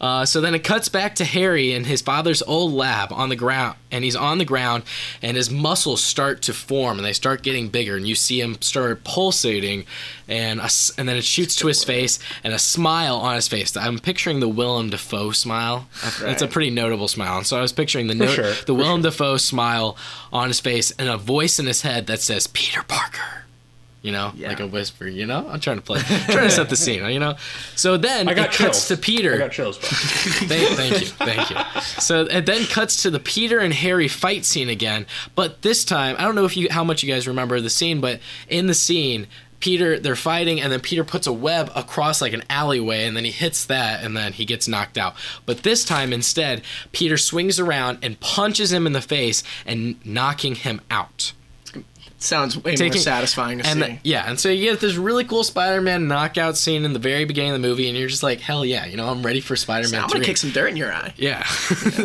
Uh, so then it cuts back to Harry in his father's old lab on the ground, and he's on the ground, and his muscles start to form, and they start getting bigger, and you see him start pulsating, and a and then it shoots to his face, and a smile on his face. I'm picturing the Willem Dafoe smile. It's a pretty notable smile, and so I was picturing the no- sure, the Willem Dafoe smile on his face, and a voice in his head that says Peter Parker. You know, Yeah. like a whisper. You know, I'm trying to play, trying to set the scene. You know, so then I got it cuts to Peter. I got chills, bro. Thank, thank you, thank you. So it then cuts to the Peter and Harry fight scene again, but this time I don't know if you how much you guys remember the scene, but in the scene. Peter, they're fighting, and then Peter puts a web across like an alleyway, and then he hits that, and then he gets knocked out. But this time, instead, Peter swings around and punches him in the face and knocking him out. Sounds way more satisfying to and see. the- yeah, and so you get this really cool Spider-Man knockout scene in the very beginning of the movie, and you're just like, hell yeah, you know, I'm ready for Spider-Man I'm 3. gonna kick some dirt in your eye. Yeah.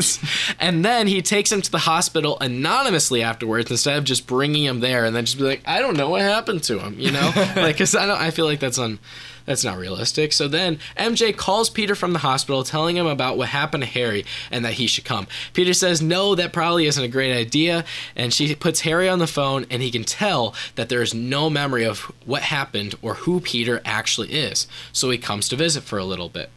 and then he takes him to the hospital anonymously afterwards instead of just bringing him there and then just be like, I don't know what happened to him, you know? like, cause I don't, I feel like that's on, that's not realistic. So then MJ calls Peter from the hospital telling him about what happened to Harry and that he should come. Peter says, no, that probably isn't a great idea. And she puts Harry on the phone and he can tell that there is no memory of what happened or who Peter actually is. So he comes to visit for a little bit.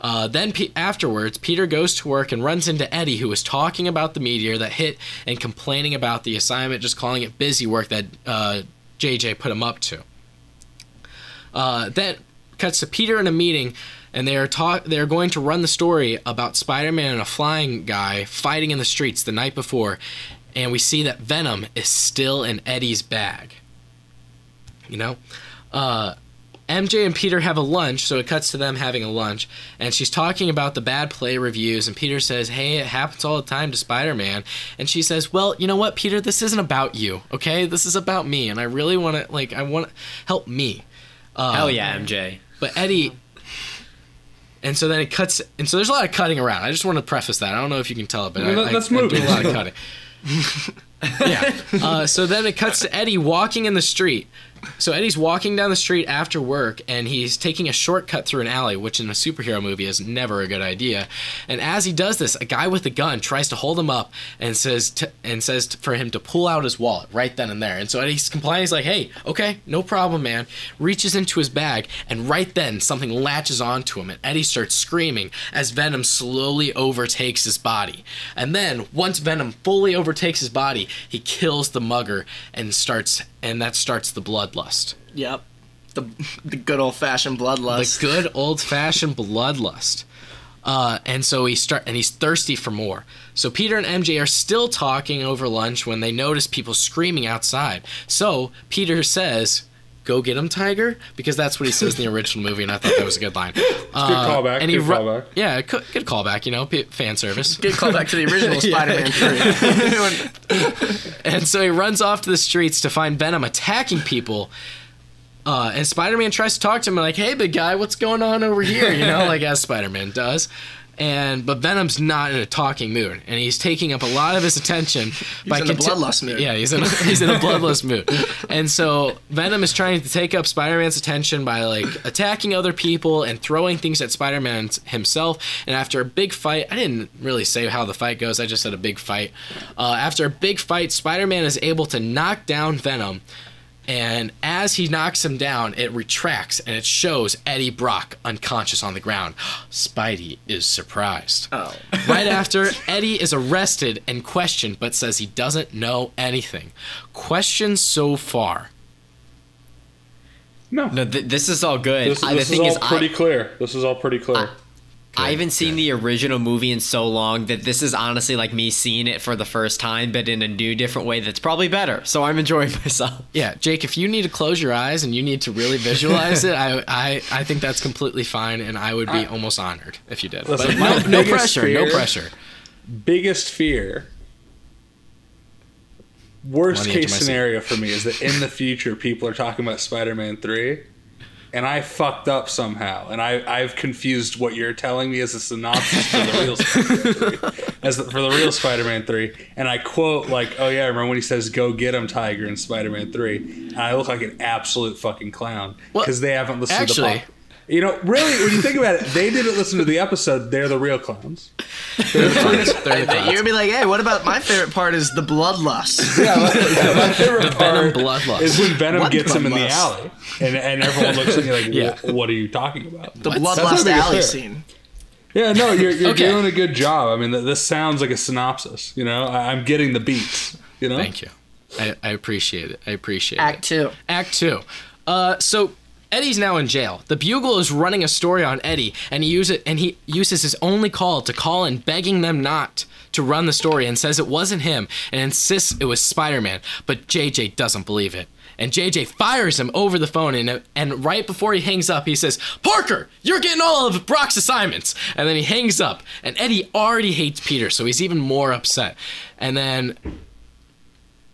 Uh, then P- afterwards, Peter goes to work and runs into Eddie, who was talking about the meteor that hit and complaining about the assignment, just calling it busy work that uh, JJ put him up to. Uh, then cuts to Peter in a meeting, and they are talk. They are going to run the story about Spider-Man and a flying guy fighting in the streets the night before, and we see that Venom is still in Eddie's bag. You know, uh, MJ and Peter have a lunch, so it cuts to them having a lunch, and she's talking about the bad play reviews, and Peter says, "Hey, it happens all the time to Spider-Man," and she says, "Well, you know what, Peter? This isn't about you, okay? This is about me, and I really want to, like, I want help me." Uh, Hell yeah, MJ. But Eddie. And so then it cuts, and so there's a lot of cutting around. I just want to preface that. I don't know if you can tell it, but I, Well, I, that's I do a lot of cutting. yeah. Uh, so then it cuts to Eddie walking in the street. So Eddie's walking down the street after work, and he's taking a shortcut through an alley, which in a superhero movie is never a good idea. And as he does this, a guy with a gun tries to hold him up and says to, and says for him to pull out his wallet right then and there. And so Eddie's complying. He's like, "Hey, okay, no problem, man." Reaches into his bag, and right then something latches onto him, and Eddie starts screaming as Venom slowly overtakes his body. And then once Venom fully overtakes his body, he kills the mugger and starts, and that starts the bloodlust. Yep. The the good old fashioned bloodlust. The good old fashioned bloodlust. Uh, and so he start and he's thirsty for more. So Peter and MJ are still talking over lunch when they notice people screaming outside. So Peter says, "Go get him, Tiger," because that's what he says in the original movie, and I thought that was a good line. Uh, callback, And he good ru- callback. Yeah, good, good callback. You know, p- fan service. Good callback to the original Spider-Man 3. And so he runs off to the streets to find Venom attacking people. Uh, and Spider Man tries to talk to him, like, hey, big guy, what's going on over here? You know, like as Spider Man does. And but Venom's not in a talking mood, and he's taking up a lot of his attention by in a conti- bloodlust mood. Yeah, he's in a, he's in a bloodlust mood, and so Venom is trying to take up Spider-Man's attention by like attacking other people and throwing things at Spider-Man himself. And after a big fight, I didn't really say how the fight goes. I just said a big fight. Uh, after a big fight, Spider-Man is able to knock down Venom. And as he knocks him down, it retracts and it shows Eddie Brock unconscious on the ground. Spidey is surprised. Oh. right after, Eddie is arrested and questioned, but says he doesn't know anything. Questions so far. No, No, th- this is all good. this, I, the is thing all is, pretty I, clear. This is all pretty clear. I haven't seen the original movie in so long that this is honestly like me seeing it for the first time, but in a new, different way that's probably better. So I'm enjoying myself. Yeah, Jake, if you need to close your eyes and you need to really visualize it, I, I, I think that's completely fine, and I would be uh, almost honored if you did. Listen, But no, no biggest pressure, no pressure. Biggest fear. Worst On the edge of case my seat. scenario for me is that in the future people are talking about Spider-Man three, and I fucked up somehow, and I I've confused what you're telling me as a synopsis for the real Spider-Man three, as the, for the real Spider-Man three, and I quote like, "Oh yeah, I remember when he says go get him, Tiger" in Spider-Man three, and I look like an absolute fucking clown Well, because they haven't listened actually- to the. Pop- you know, really, when you think about it, they didn't listen to the episode. They're the real clowns. They're the clowns. They're the You're gonna be like, hey, what about my favorite part is the bloodlust. Yeah, my, yeah, my favorite Venom part bloodlust. is when Venom What gets him in the alley, and, and everyone looks at you like, Yeah. "What are you talking about?" The That's not bloodlust alley affair. scene. Yeah, no, you're, you're Okay. doing a good job. I mean, th- this sounds like a synopsis. You know, I, I'm getting the beats. You know, Thank you. I, I appreciate it. I appreciate it. Act two. Act two. Uh, so Eddie's now in jail. The Bugle is running a story on Eddie, and he uses and he uses his only call to call in, begging them not to run the story, and says it wasn't him, and insists it was Spider-Man. But JJ doesn't believe it. And JJ fires him over the phone, and, and right before he hangs up, he says, Parker, you're getting all of Brock's assignments. And then he hangs up, and Eddie already hates Peter, so he's even more upset. And then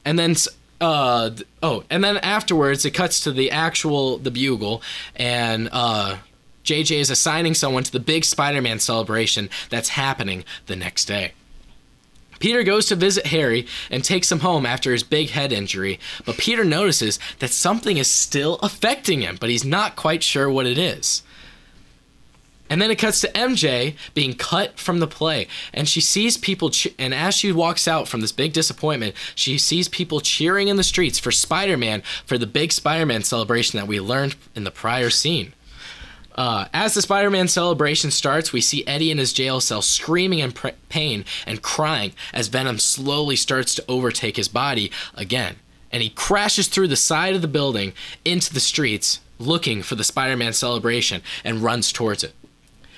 and then uh oh and then afterwards it cuts to the actual the bugle and uh jj is assigning someone to the big spider-man celebration that's happening the next day Peter goes to visit Harry and takes him home after his big head injury, but Peter notices that something is still affecting him, but he's not quite sure what it is. And then it cuts to MJ being cut from the play, and she sees people. Che- and as she walks out from this big disappointment, she sees people cheering in the streets for Spider-Man for the big Spider-Man celebration that we learned in the prior scene. Uh, as the Spider-Man celebration starts, we see Eddie in his jail cell screaming in pr- pain and crying as Venom slowly starts to overtake his body again, and he crashes through the side of the building into the streets, looking for the Spider-Man celebration, and runs towards it.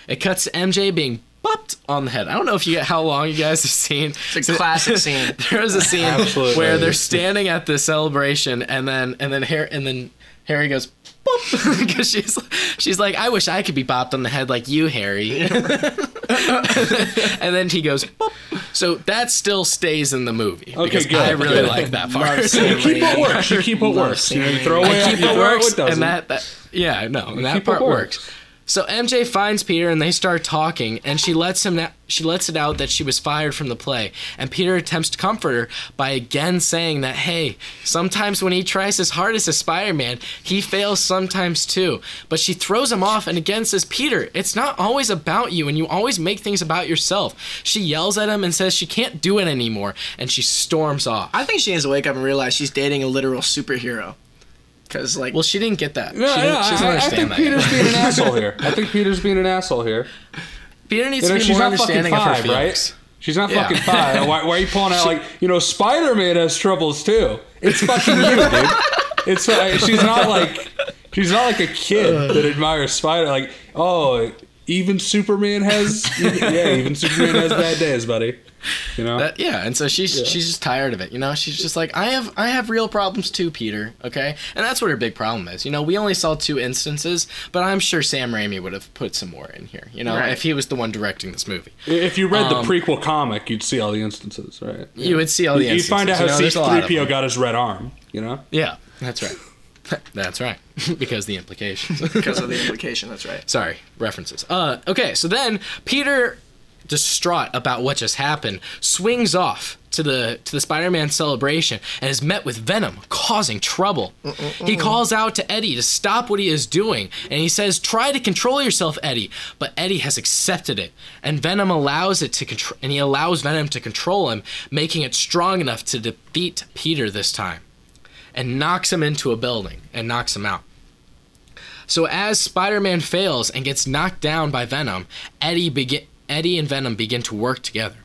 It cuts to MJ being bopped on the head. I don't know if you get how long you guys have seen. It's a classic scene. there is a scene Absolutely. where they're standing at the celebration, and then and then Harry and then Harry goes. Because she's she's like, I wish I could be bopped on the head like you, Harry. and then he goes, Boop. so that still stays in the movie. Okay, because good, I really good. like that part. Love you keep what works. You keep what works. You know, you throw away, I keep you it works, what doesn't. and that, that yeah, no, and that part works. works. So MJ finds Peter and they start talking, and she lets him. Na- she lets it out that she was fired from the play, and Peter attempts to comfort her by again saying that hey, sometimes when he tries his hardest as Spider-Man, he fails sometimes too. But she throws him off and again says, Peter, it's not always about you, and you always make things about yourself. She yells at him and says she can't do it anymore, and she storms off. I think she needs to wake up and realize she's dating a literal superhero. Because, like, well, she didn't get that. No, she, didn't, no, she doesn't I, I understand think that. Peter's yet. being an asshole here. I think Peter's being an asshole here. Peter needs You know, to be she's more not fucking understanding of her five, feelings. right? She's not Yeah. fucking five. Why, why are you pulling out like you know Spider-Man has troubles too? It's fucking you, dude. It's uh, she's not like she's not like a kid that admires Spider. Like oh, even Superman has yeah, even Superman has bad days, buddy. You know. That, yeah, and so she's she's just tired of it. You know, she's just like, I have I have real problems too, Peter. Okay, and that's what her big problem is. You know, we only saw two instances, but I'm sure Sam Raimi would have put some more in here. You know, Right. if he was the one directing this movie, if you read Um, the prequel comic, you'd see all the instances, right? you would see all the You'd instances. find out you how know, there's a lot of C-3PO got his red arm. You know. Yeah, that's right. that's right. because the implications. because of the implication, that's right. Sorry, references. Uh, okay, so then Peter distraught about what just happened, swings off to the to the Spider-Man celebration and is met with Venom causing trouble. He calls out to Eddie to stop what he is doing and he says, "Try to control yourself, Eddie." But Eddie has accepted it, and Venom allows it to control and he allows Venom to control him, making it strong enough to defeat Peter this time and knocks him into a building and knocks him out. So as Spider-Man fails and gets knocked down by Venom, Eddie begin Eddie and Venom begin to work together.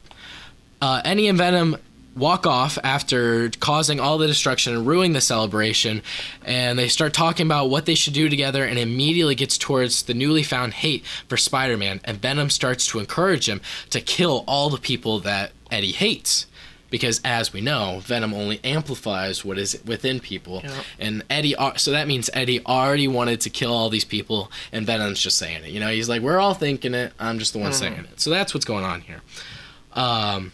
Uh, Eddie and Venom walk off after causing all the destruction and ruining the celebration, and they start talking about what they should do together, and immediately gets towards the newly found hate for Spider-Man, and Venom starts to encourage him to kill all the people that Eddie hates. Because as we know, Venom only amplifies what is within people, Yep. and Eddie. So that means Eddie already wanted to kill all these people, and Venom's just saying it. You know, he's like, "We're all thinking it. I'm just the one saying it." So that's what's going on here. Um,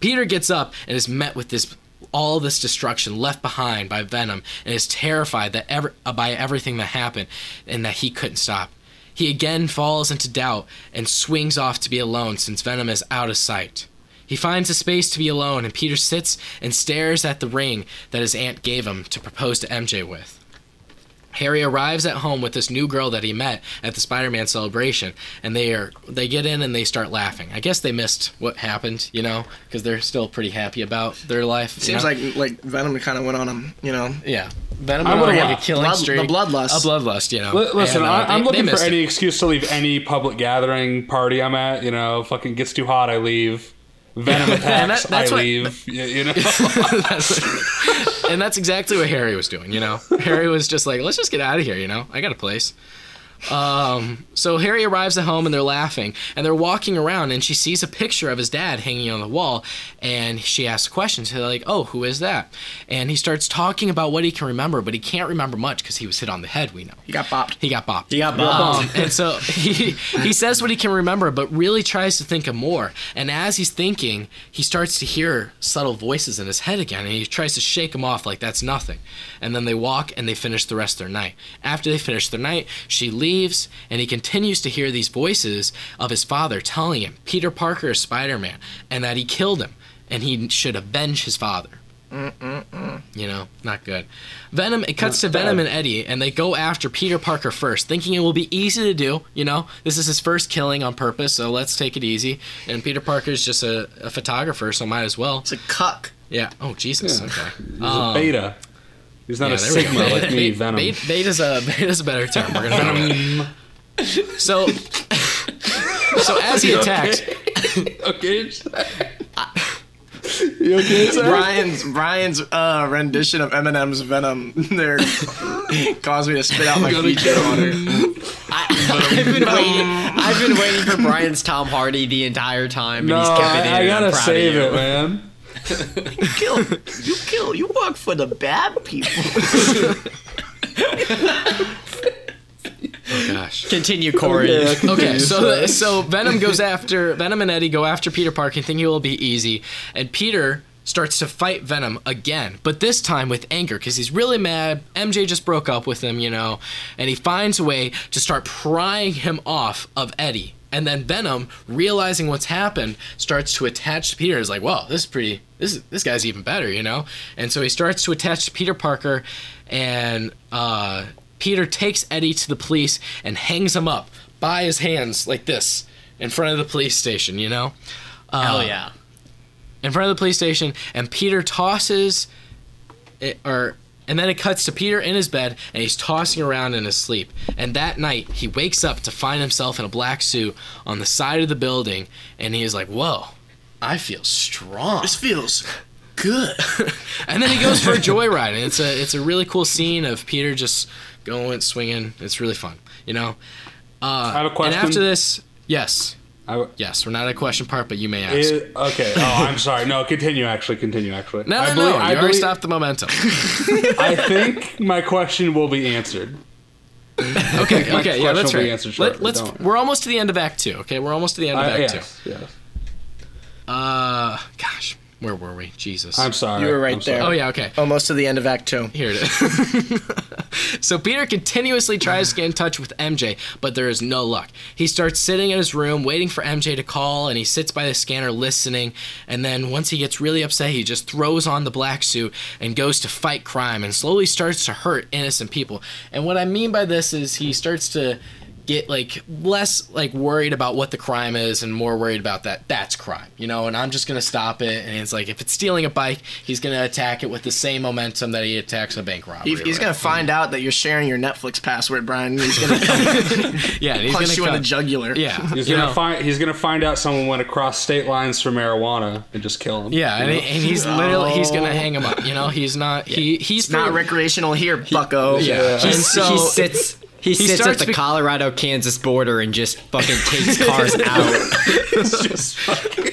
Peter gets up and is met with this all this destruction left behind by Venom and is terrified that ever uh, by everything that happened and that he couldn't stop. He again falls into doubt and swings off to be alone since Venom is out of sight. He finds a space to be alone and Peter sits and stares at the ring that his aunt gave him to propose to MJ with. Harry arrives at home with this new girl that he met at the Spider-Man celebration, and they are they get in and they start laughing. I guess they missed what happened, you know, because they're still pretty happy about their life. Seems know? like like Venom kind of went on them, you know. yeah, Venom I went would've on like wa- a killing blood- streak, the bloodlust. a bloodlust, you know. Li- Listen, And, uh, I, I'm they- looking they for missed any it. excuse to leave any public gathering party I'm at. You know, fucking gets too hot, I leave. Venom attacks, that- that's I what- leave. You, you know, and that's exactly what Harry was doing, you know. Harry was just like, let's just get out of here, you know. I got a place. Um, so Harry arrives at home and they're laughing and they're walking around and she sees a picture of his dad hanging on the wall and she asks questions. They're like, "Oh, who is that?" And he starts talking about what he can remember, but he can't remember much because he was hit on the head. We know He got bopped. he got bopped. He got bopped. Um, and so he he says what he can remember, but really tries to think of more. And as he's thinking, he starts to hear subtle voices in his head again, and he tries to shake them off like that's nothing. And then they walk and they finish the rest of their night. After they finish their night, she leaves, and he continues to hear these voices of his father telling him Peter Parker is Spider-Man, and that he killed him, and he should avenge his father. You know, not good. Venom, it cuts to Not Venom bad. and Eddie, and they go after Peter Parker first, thinking it will be easy to do. You know, this is his first killing on purpose, so let's take it easy. And Peter Parker's just a, a photographer, so might as well. It's a cuck. Yeah. Oh, Jesus. Yeah. Okay. he's a Um, beta. He's not yeah, a there we go. sigma like me, Bait- Venom. bait- Beta's a beta's a better term. We're gonna Venom. So, so as he attacks, okay. you okay, sir? Brian's Brian's uh, rendition of Eminem's Venom there caused me to spit out my Gonna water. I, I've been waiting. I've been waiting for Brian's Tom Hardy the entire time, and No, he's kept it in. I, I and I'm gotta proud save it, man. kill, you kill, you work for the bad people. oh gosh. Continue, Corey. Okay, so so Venom goes after Venom and Eddie go after Peter Parker, thinking it will be easy, and Peter starts to fight Venom again, but this time with anger because he's really mad. MJ just broke up with him, you know, and he finds a way to start prying him off of Eddie. And then Venom, realizing what's happened, starts to attach to Peter. Is like, "Whoa, this is pretty. This is this guy's even better, you know." And so he starts to attach to Peter Parker, and uh, Peter takes Eddie to the police and hangs him up by his hands like this in front of the police station, you know? Uh, Hell yeah. In front of the police station, and Peter tosses it, or and then it cuts to Peter in his bed and he's tossing around in his sleep. And that night he wakes up to find himself in a black suit on the side of the building and he is like, "Whoa, I feel strong." this feels good. and then he goes for a joyride, and it's a it's a really cool scene of Peter just going swinging. It's really fun, you know. Uh, I have a question. And after this, yes, I, yes, we're not at a question part, but you may ask. is, okay. Oh, I'm sorry. No, continue. Actually, continue. Actually, no, no, I no, believe, you I, already believe, stopped the momentum. I think my question will be answered. Okay, okay, yeah, that's right. Let, let's. don't. We're almost to the end of Act Two. Okay, we're almost to the end of I, Act yes, yes. Two. Uh, gosh, where were we? Jesus. I'm sorry. You were right I'm sorry. there. oh yeah, okay. Almost to the end of Act Two. Here it is. so Peter continuously tries to get in touch with MJ, but there is no luck. He starts sitting in his room waiting for MJ to call, and he sits by the scanner listening. And then once he gets really upset, he just throws on the black suit and goes to fight crime and slowly starts to hurt innocent people. And what I mean by this is he starts to get like less like worried about what the crime is and more worried about that that's crime you know and i'm just gonna stop it and it's like if it's stealing a bike he's gonna attack it with the same momentum that he attacks a bank robbery He, he's gonna whatever. find out that you're sharing your Netflix password, Brian. and He's gonna yeah he's punch gonna you in the jugular. yeah He's gonna know, find. He's gonna find out someone went across state lines for marijuana and just kill him. yeah and, he- and he's literally he's gonna Oh. hang him up you know he's not he he's It's not recreational here, Bucko. yeah He, and so he sits. He, sits at the be- Colorado Kansas border and just fucking takes cars out. Just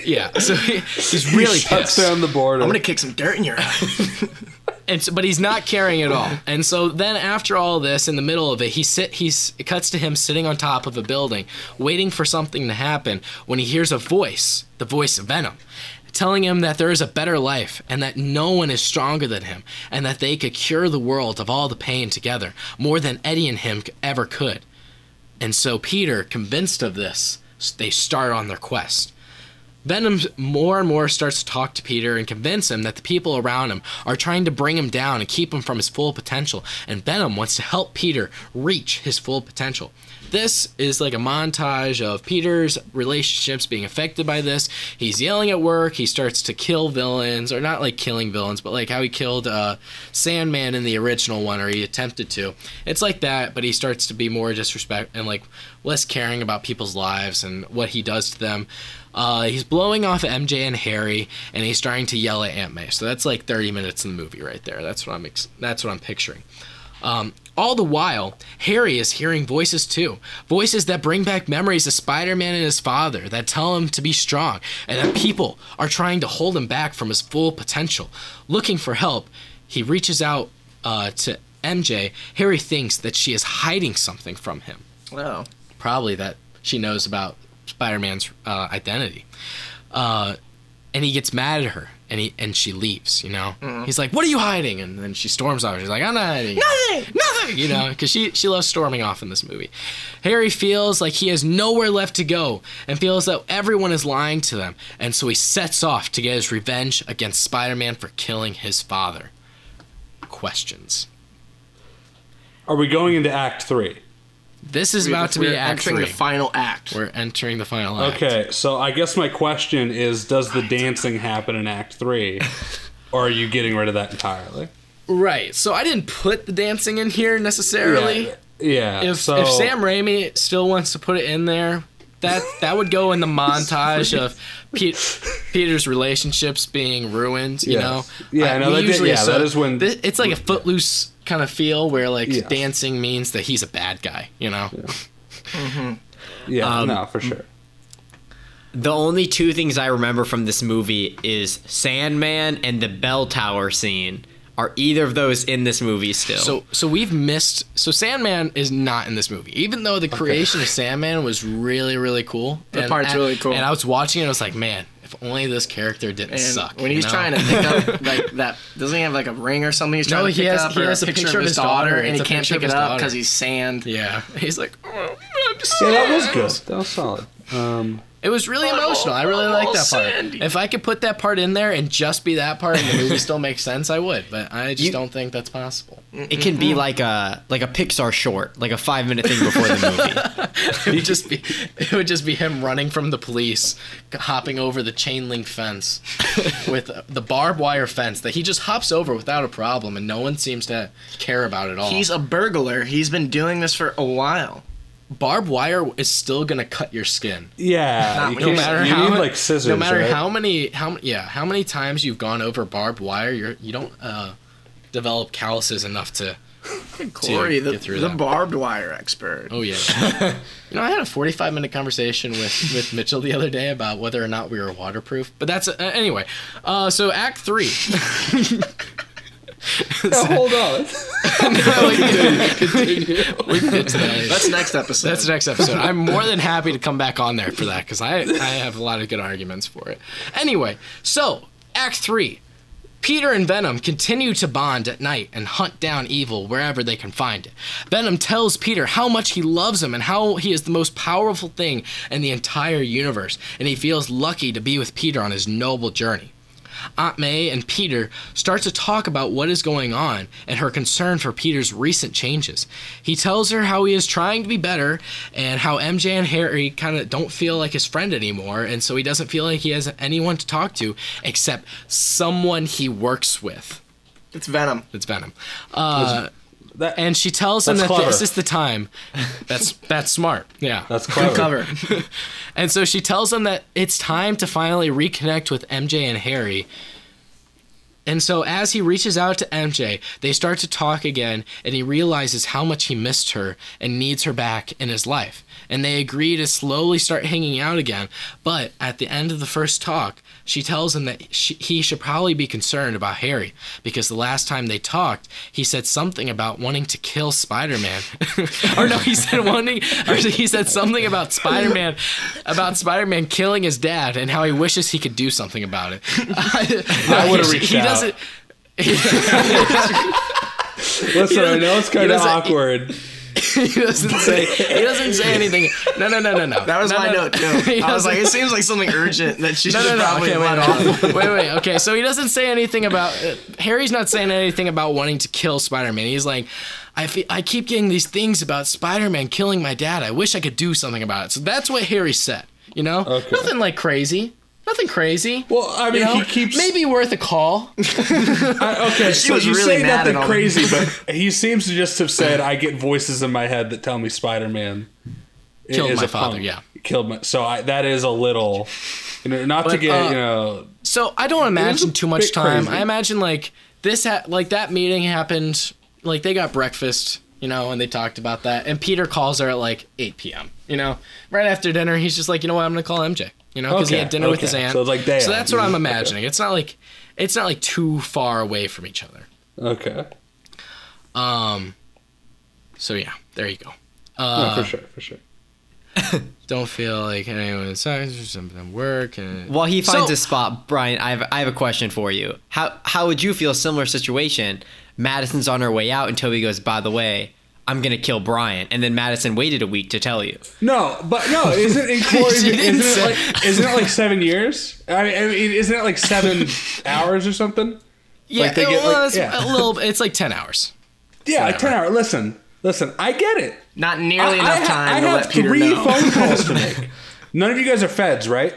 yeah so he, he's really shuts pissed down the border. I'm gonna kick some dirt in your eye. and so, but he's not carrying it all. And so then after all this, in the middle of it, he sit he's it cuts to him sitting on top of a building, waiting for something to happen when he hears a voice, the voice of Venom, telling him that there is a better life and that no one is stronger than him and that they could cure the world of all the pain together, more than Eddie and him ever could. And so Peter, convinced of this, they start on their quest. Venom more and more starts to talk to Peter and convince him that the people around him are trying to bring him down and keep him from his full potential. And Venom wants to help Peter reach his full potential. This is like a montage of Peter's relationships being affected by this. He's yelling at work. He starts to kill villains, or not like killing villains, but like how he killed uh, Sandman in the original one, or he attempted to. It's like that, but he starts to be more disrespect and like less caring about people's lives and what he does to them. Uh, he's blowing off MJ and Harry, and he's starting to yell at Aunt May. So that's like 30 minutes in the movie right there. That's what I'm ex- that's what I'm picturing. Um, all the while, Harry is hearing voices too. Voices that bring back memories of Spider Man and his father, that tell him to be strong, and that people are trying to hold him back from his full potential. Looking for help, he reaches out uh, to MJ. Harry thinks that she is hiding something from him Wow. probably that she knows about Spider-Man's uh, identity. Uh, and he gets mad at her, and he and she leaves. You know, mm-hmm. he's like, "What are you hiding?" And then she storms off. She's like, "I'm not hiding nothing, nothing." You know, because she she loves storming off in this movie. Harry feels like he has nowhere left to go, and feels that everyone is lying to them, and so he sets off to get his revenge against Spider-Man for killing his father. Questions. Are we going into Act Three? This is about to be Act entering Three. the final act. We're entering the final act. Okay, so I guess my question is: Does the dancing happen in Act Three, or are you getting rid of that entirely? Right. So I didn't put the dancing in here necessarily. Yeah. yeah, If so, if Sam Raimi still wants to put it in there, that that would go in the montage of Pete, Peter's relationships being ruined. You Yes. know. Yeah, no, we that did- usually yeah, assume- that is when- thi- it's like a footloose kind of feel where like Yes. dancing means that he's a bad guy. You know. yeah, um, no, for sure. The only two things I remember from this movie is Sandman and the bell tower scene. Are either of those in this movie still? So so we've missed. So Sandman is not in this movie, even though the creation of Sandman was really really cool. The part's really cool. And I was watching it, I was like, man, if only this character didn't and suck. when he's know? trying to pick up like that, doesn't he have like a ring or something? He's trying No, to he pick has- up he has a picture, of his daughter, and he can't pick it up because he's sand. Yeah, he's like, oh, I'm just Yeah, that was good. That was solid. Um, It was really emotional. I really like that part. Sandy. If I could put that part in there and just be that part, and the movie still makes sense, I would. But I just You- don't think that's possible. it can be like a like a Pixar short, like a five minute thing before the movie. It would just be, it would just be him running from the police, hopping over the chain link fence, with the barbed wire fence that he just hops over without a problem, and no one seems to care about at all. He's a burglar. He's been doing this for a while. Barbed wire is still gonna cut your skin. yeah, Not you No can't- matter you how need like scissors. no matter right? how many how m- yeah how many times you've gone over barbed wire, you're you don't uh, develop calluses enough to. Corey, the, get through the that. barbed wire expert. Oh yeah. you know, I had a 45 minute conversation with with Mitchell the other day about whether or not we were waterproof. But that's uh, anyway. Uh, so Act Three. Yeah, hold on. we can get to that. That's next episode. That's the next episode. I'm more than happy to come back on there for that because I, I have a lot of good arguments for it. Anyway, so Act 3. Peter and Venom continue to bond at night and hunt down evil wherever they can find it. Venom tells Peter how much he loves him and how he is the most powerful thing in the entire universe, and he feels lucky to be with Peter on his noble journey. Aunt May and Peter start to talk about what is going on and her concern for Peter's recent changes. He tells her how he is trying to be better and how MJ and Harry kind of don't feel like his friend anymore, and so he doesn't feel like he has anyone to talk to except someone he works with. It's Venom. It's Venom. Uh, That, and she tells him That's that this is the time. That's that's smart. Yeah. that's clever. Cover. And so she tells him that it's time to finally reconnect with MJ and Harry. And so as he reaches out to MJ, they start to talk again, and he realizes how much he missed her and needs her back in his life. And they agree to slowly start hanging out again. But at the end of the first talk, she tells him that she, he should probably be concerned about Harry because the last time they talked, he said something about wanting to kill Spider-Man. or no, he said wanting or he said something about Spider-Man about Spider-Man killing his dad and how he wishes he could do something about it. I would've he- reached he out. doesn't Listen, I know it's kind of awkward. he doesn't say he doesn't say anything. No, no, no, no, no. That was No, my no, note too. I was like, it seems like something urgent that she No, should no, no. probably Okay, wait, let off. wait, wait, wait. Okay, so he doesn't say anything about uh, Harry's not saying anything about wanting to kill Spider-Man. He's like, I fe- I keep getting these things about Spider-Man killing my dad. I wish I could do something about it. So that's what Harry said. You know, Okay. nothing like crazy. Nothing crazy. Well, I mean, You know? he keeps maybe worth a call. I- okay, so was you really say mad nothing crazy, but he seems to just have said, "I get voices in my head that tell me Spider-Man Killed is my a father, punk. yeah. killed my." So I, that is a little, you know, not to get uh, you know. So I don't imagine too much time. crazy. I imagine like this, ha- like that meeting happened. Like they got breakfast, you know, and they talked about that. And Peter calls her at like 8 p.m. You know, right after dinner, he's just like, you know what, I'm gonna call MJ. You know, because he had dinner with his aunt. So it's like day So that's what. I'm Okay. imagining. It's not like, it's not like too far away from each other. Okay, Um. So yeah, there you go. no, Uh, for sure, for sure. Don't feel like anyone anyone's or something work. And While he finds So- a spot, Brian, I have, I have a question for you. How how would you feel a similar situation? Madison's on her way out, and Toby goes, "By the way, I'm gonna kill Brian," and then Madison waited a week to tell you. No, but no, isn't in Corey? Isn't didn't it like isn't it like seven years? I mean, I mean isn't it like seven hours or something? yeah, like they it get, like- was yeah. a little. It's like 10 hours. Yeah, like ten hours. Listen, listen, I get it. Not nearly I, enough I ha- time I to have let Peter three know. phone calls to make. None of you guys are feds, right?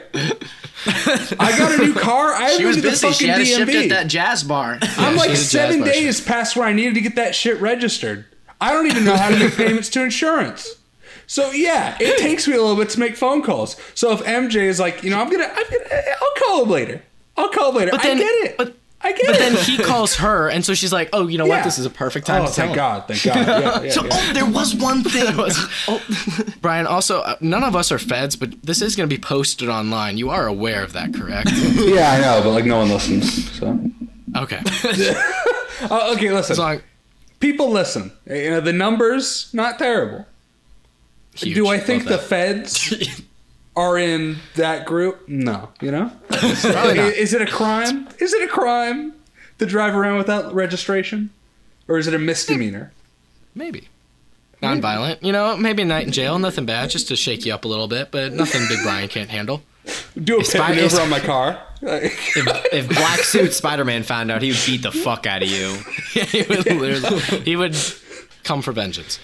I got a new car. I She haven't was been to the busy. She fucking had a shift DMV. at that jazz bar. I'm Yeah, like she was seven bar days past where I needed to get that shit registered. I don't even know how to make payments to insurance. So yeah, it takes me a little bit to make phone calls. So if MJ is like, you know, I'm gonna, I'm gonna, I'll call him later. I'll call him later. But then- I get it. but- I get But it. then he calls her, and so she's like, "Oh, you know what? This is a perfect time oh, to tell thank him." God, thank God. Yeah, yeah, So, oh, there was one thing. was, oh, Brian, also, uh, none of us are feds, but this is going to be posted online. You are aware of that, correct? yeah, I know, but like no one listens. So Okay. oh, okay, listen. As long, People listen. You know the numbers not terrible. huge. Do I think the feds are in that group? No. You know? Is it a crime? Is it a crime to drive around without registration? Or is it a misdemeanor? Maybe. Non-violent, you know, maybe a night in jail, nothing bad, just to shake you up a little bit, but nothing Big Brian can't handle. Do a pit maneuver on my car? Like, If, if Black Suit Spider-Man found out, he would beat the fuck out of you. He would he would come for vengeance.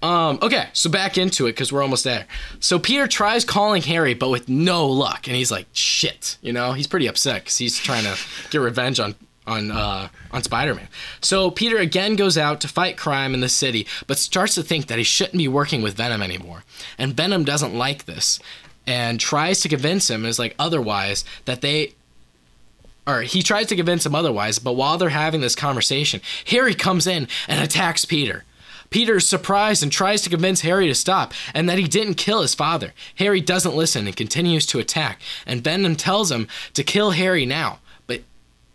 Um, okay, so back into it because we're almost there. So Peter tries calling Harry, but with no luck, and he's like, "Shit," you know, he's pretty upset because he's trying to get revenge on on uh, on Spider-Man. So Peter again goes out to fight crime in the city, but starts to think that he shouldn't be working with Venom anymore, and Venom doesn't like this, and tries to convince him is like otherwise that they or he tries to convince him otherwise, but while they're having this conversation, Harry comes in and attacks Peter. Peter is surprised and tries to convince Harry to stop and that he didn't kill his father. Harry doesn't listen and continues to attack, and Venom tells him to kill Harry now, but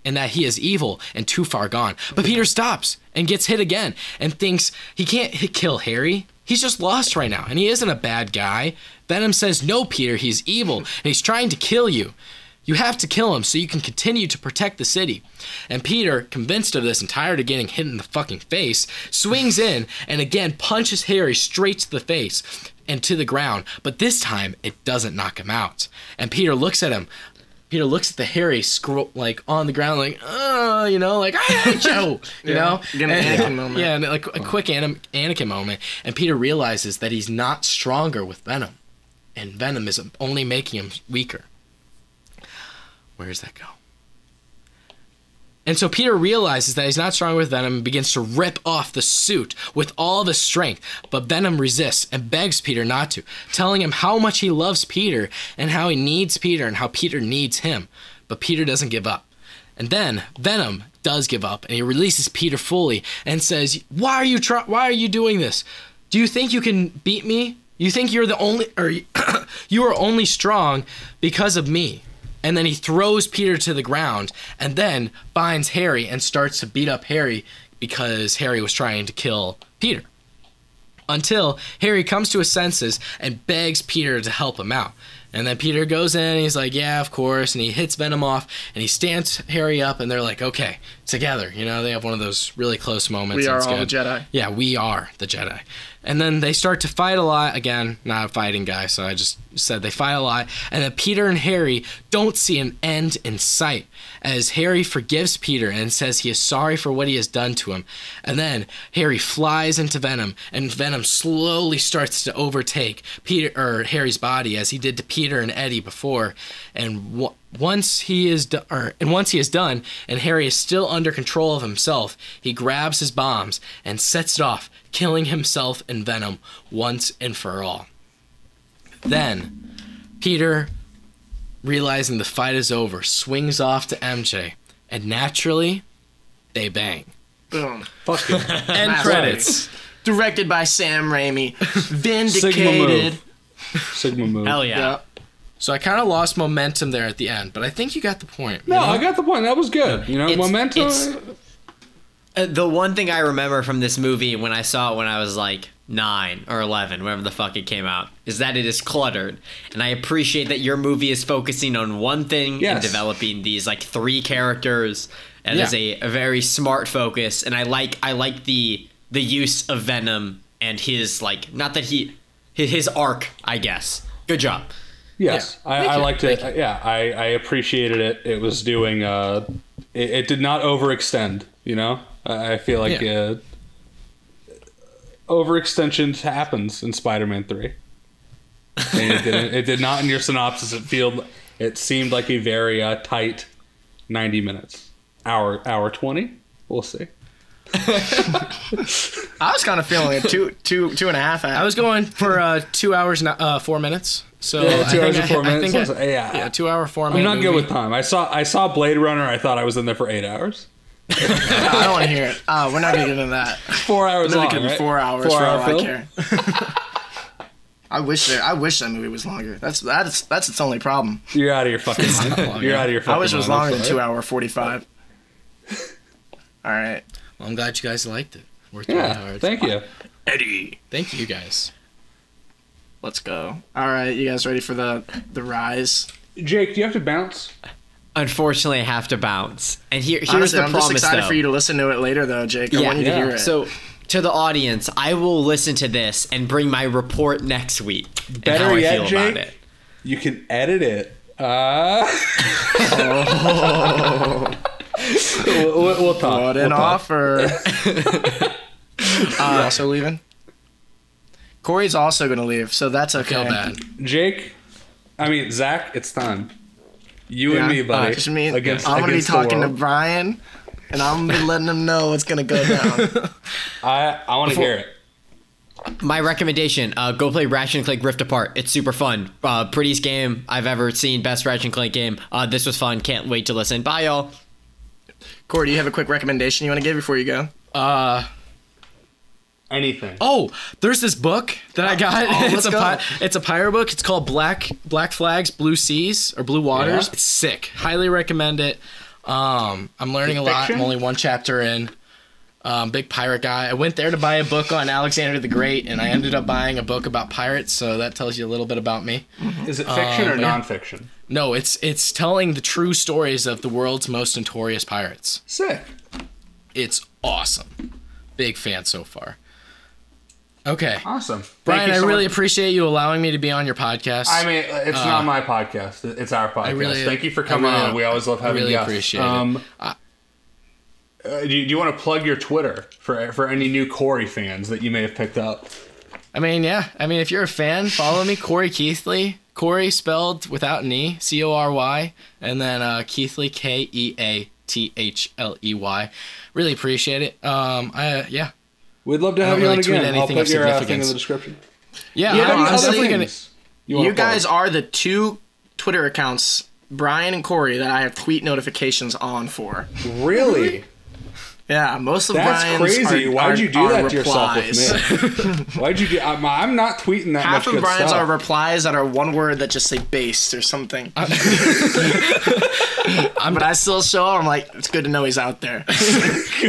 and that he is evil and too far gone. But Peter stops and gets hit again and thinks he can't kill Harry. He's just lost right now, and he isn't a bad guy. Venom says, No, Peter, he's evil, and he's trying to kill you. You have to kill him so you can continue to protect the city. And Peter, convinced of this and tired of getting hit in the fucking face, swings in and again punches Harry straight to the face and to the ground. But this time, it doesn't knock him out. And Peter looks at him. Peter looks at the Harry scroll like on the ground, like, uh, you know, like I hate you, you know. An And- Anakin moment. Yeah, and like a quick Anim- Anakin moment, and Peter realizes that he's not stronger with Venom, and Venom is only making him weaker. Where does that go? And so Peter realizes that he's not strong with Venom and begins to rip off the suit with all his strength. But Venom resists and begs Peter not to, telling him how much he loves Peter and how he needs Peter and how Peter needs him. But Peter doesn't give up. And then Venom does give up and he releases Peter fully and says, "Why are you try- why are you doing this? Do you think you can beat me? You think you're the only or you are only strong because of me?" And then he throws Peter to the ground and then finds Harry and starts to beat up Harry because Harry was trying to kill Peter. Until Harry comes to his senses and begs Peter to help him out. And then Peter goes in and he's like, Yeah, of course. And he hits Venom off and he stands Harry up and they're like, Okay, together. You know, they have one of those really close moments. We are all the. Jedi. Yeah, we are the Jedi. And then they start to fight a lot. Again, not a fighting guy, so I just said they fight a lot. And then Peter and Harry don't see an end in sight as Harry forgives Peter and says he is sorry for what he has done to him. And then Harry flies into Venom, and Venom slowly starts to overtake Peter or Harry's body as he did to Peter and Eddie before. And w- once he is do- or, and once he is done and Harry is still under control of himself, he grabs his bombs and sets it off, killing himself and Venom once and for all. Then Peter, realizing the fight is over, swings off to MJ, and naturally, they bang. Boom. Fuck you. End credits. Directed by Sam Raimi. Sigma Vindicated. move. Sigma move. Hell yeah. Yeah. So I kind of lost momentum there at the end, but I think you got the point. No, know? I got the point. That was good. You know, It's- momentum. it's- Uh, the one thing I remember from this movie when I saw it when I was like nine or 11, whenever the fuck it came out, is that it is cluttered. And I appreciate that your movie is focusing on one thing and developing these like three characters. And Yeah. is a, a very smart focus. And I like I like the the use of Venom and his like not that he his, his arc, I guess. Good job. Yes, Yeah. I, I liked it. Yeah, I, I appreciated it. It was doing. Uh, it, it did not overextend. You know, I I feel like Yeah. uh, overextension happens in Spider-Man Three. And it didn't. It did not in your synopsis. It feel. It seemed like a very uh, tight ninety minutes. Hour hour twenty. We'll see. I was kind of feeling it two, two, two and a half. I was going for uh, two hours, and, uh, four minutes. So Yeah, I two hours think and four I, I minutes. think So, I- yeah. yeah, two hour, four I'm minute. not good with time. I saw I saw Blade Runner. I thought I was in there for eight hours. I don't want to hear it. Uh, we're not gonna get into that. Four hours Literally long. could be right? four hours Four for hour? I care. I wish there, I wish that movie was longer. That's that's that's its only problem. You're out of your fucking not mind. You're out of your fucking I wish it was longer I'm than two hour forty five. All right, Well, I'm glad you guys liked it. Worked really Yeah, hard. thank you. Eddie. Thank you guys. Let's go. All right, you guys ready for the the rise? Jake, do you have to bounce? Unfortunately, I have to bounce. And here, here's Honestly, the I'm just promise, excited though. for you to listen to it later, though, Jake. I want you to yeah. hear it. So, to the audience, I will listen to this and bring my report next week. Better how I yet, feel Jake, about it. You can edit it. Uh... we'll, we'll, we'll talk. what we'll an talk. offer! you also leaving? Corey's also gonna leave, so that's okay. Feel bad. Jake, I mean Zach, it's time. You Yeah, and me, buddy. Just me. against, I'm gonna be against the talking to. Brian, and I'm gonna be letting him know what's gonna go down. I I want to hear it. My recommendation: uh, go play Ratchet and Clank Rift Apart. It's super fun. Uh, prettiest game I've ever seen. Best Ratchet and Clank game. Uh, this was fun. Can't wait to listen. Bye, y'all. Corey, do you have a quick recommendation you want to give before you go? Uh, Anything. oh, there's this book that I got. Oh, it's a go. pi- it's a pirate book. It's called Black Black Flags, Blue Seas, or Blue Waters. Yeah. It's sick. Highly recommend it. Um, I'm learning a lot. fiction? I'm only one chapter in. Um, big pirate guy. I went there to buy a book on Alexander the Great, and I ended up buying a book about pirates. So that tells you a little bit about me. Is it fiction or Um, yeah. nonfiction? No, it's it's telling the true stories of the world's most notorious pirates. Sick. It's awesome. Big fan so far. Okay. Awesome. Brian, you I so really much. appreciate you allowing me to be on your podcast. I mean, it's not my podcast. It's our podcast. really- Thank you for coming really- on. We always love I having really guests. appreciate it. um, uh, do, you, do you want to plug your Twitter for for any new Corey fans that you may have picked up? I mean, yeah. I mean, if you're a fan, follow me, Corey Keathley. Corey spelled without an E, C O R Y, and then uh, Keathley, K E A T H L E Y. Really appreciate it. Um, I yeah, We'd love to have you on really tweet again. I'll anything put your uh, thing in the description. yeah. Yeah, I'm any other definitely gonna. things wanna You guys plug? are the two Twitter accounts, Brian and Corey, that I have tweet notifications on for. really. Yeah, most of That's Brian's crazy. are- Why'd you do are that to yourself with me? Why'd you do? I'm, I'm not tweeting that Half much of good Brian's stuff. are replies that are one word that just say based or something. but I still show him. I'm like, it's good to know he's out there.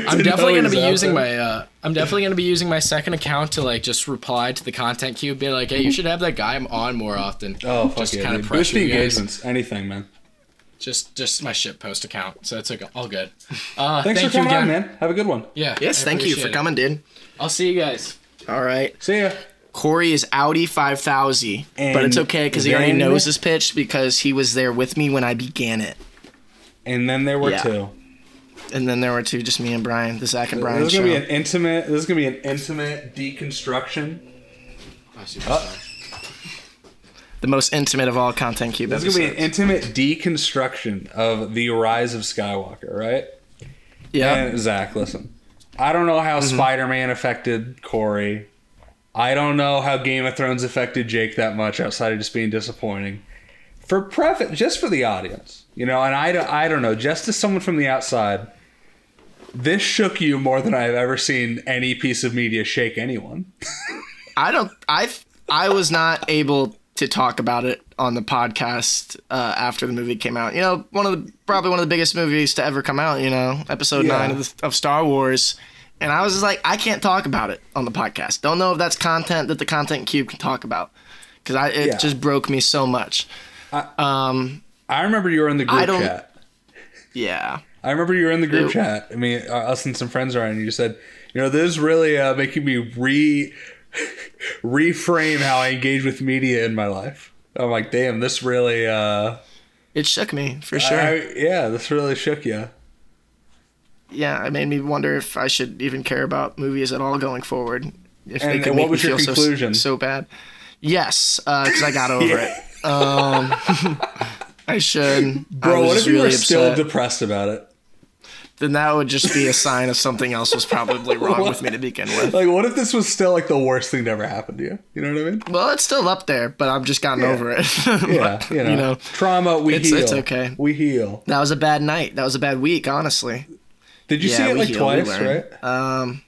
I'm definitely gonna be using there. my. Uh, I'm definitely gonna be using my second account to like just reply to the content cube, be like, hey, you should have that guy on more often. Oh fuck just yeah! kind dude. of Boost the engagements. Anything, man. Just just my shit post account, so it's like all good. Uh, Thanks thank for coming you on, man. Have a good one. Yeah. yes, I thank you for appreciate it. coming, dude. I'll see you guys. All right. See ya. Corey is Audi 5000, but And it's okay because he already any- knows his pitch because he was there with me when I began it. And then there were Yeah. two. And then there were two, just me and Brian, the Zach and Brian This is gonna be an intimate. This is gonna be an intimate deconstruction. Oh. the most intimate of all content cube This is gonna be an intimate deconstruction of the rise of Skywalker, right? yeah. And Zach, listen. I don't know how mm-hmm. Spider-Man affected Corey. I don't know how Game of Thrones affected Jake that much outside of just being disappointing. For preface, just for the audience, you know, and I, don't- I don't know, just as someone from the outside, this shook you more than I've ever seen any piece of media shake anyone. I don't. I I was not able to talk about it on the podcast uh, after the movie came out. You know, one of the probably one of the biggest movies to ever come out. You know, Episode Yeah. nine of, the, of Star Wars, and I was just like, I can't talk about it on the podcast. Don't know if that's content that the Content Cube can talk about because I it Yeah. just broke me so much. Um. I remember you were in the I group chat. Yeah. I remember you were in the group Ew. chat. I mean, uh, us and some friends are, and you said, you know, this is really uh, making me re reframe how I engage with media in my life. I'm like, damn, this really, uh, It shook me for sure. I- yeah, this really shook you. yeah, it made me wonder if I should even care about movies at all going forward. If And- they could and make what was me your feel so conclusion? so bad. Yes, because I got over it. Um, I should. Bro, was what if you were really still upset. depressed about it? then that would just be a sign of something else was probably wrong with me to begin with. Like, what if this was still like the worst thing to ever happen to you? You know what I mean? Well, it's still up there, but I've just gotten Yeah. over it. Yeah, But, you know, trauma. We it's- heal. it's okay. We heal. that was a bad night. That was a bad week, honestly. Did you Yeah, see it like heal, twice? Right? Um,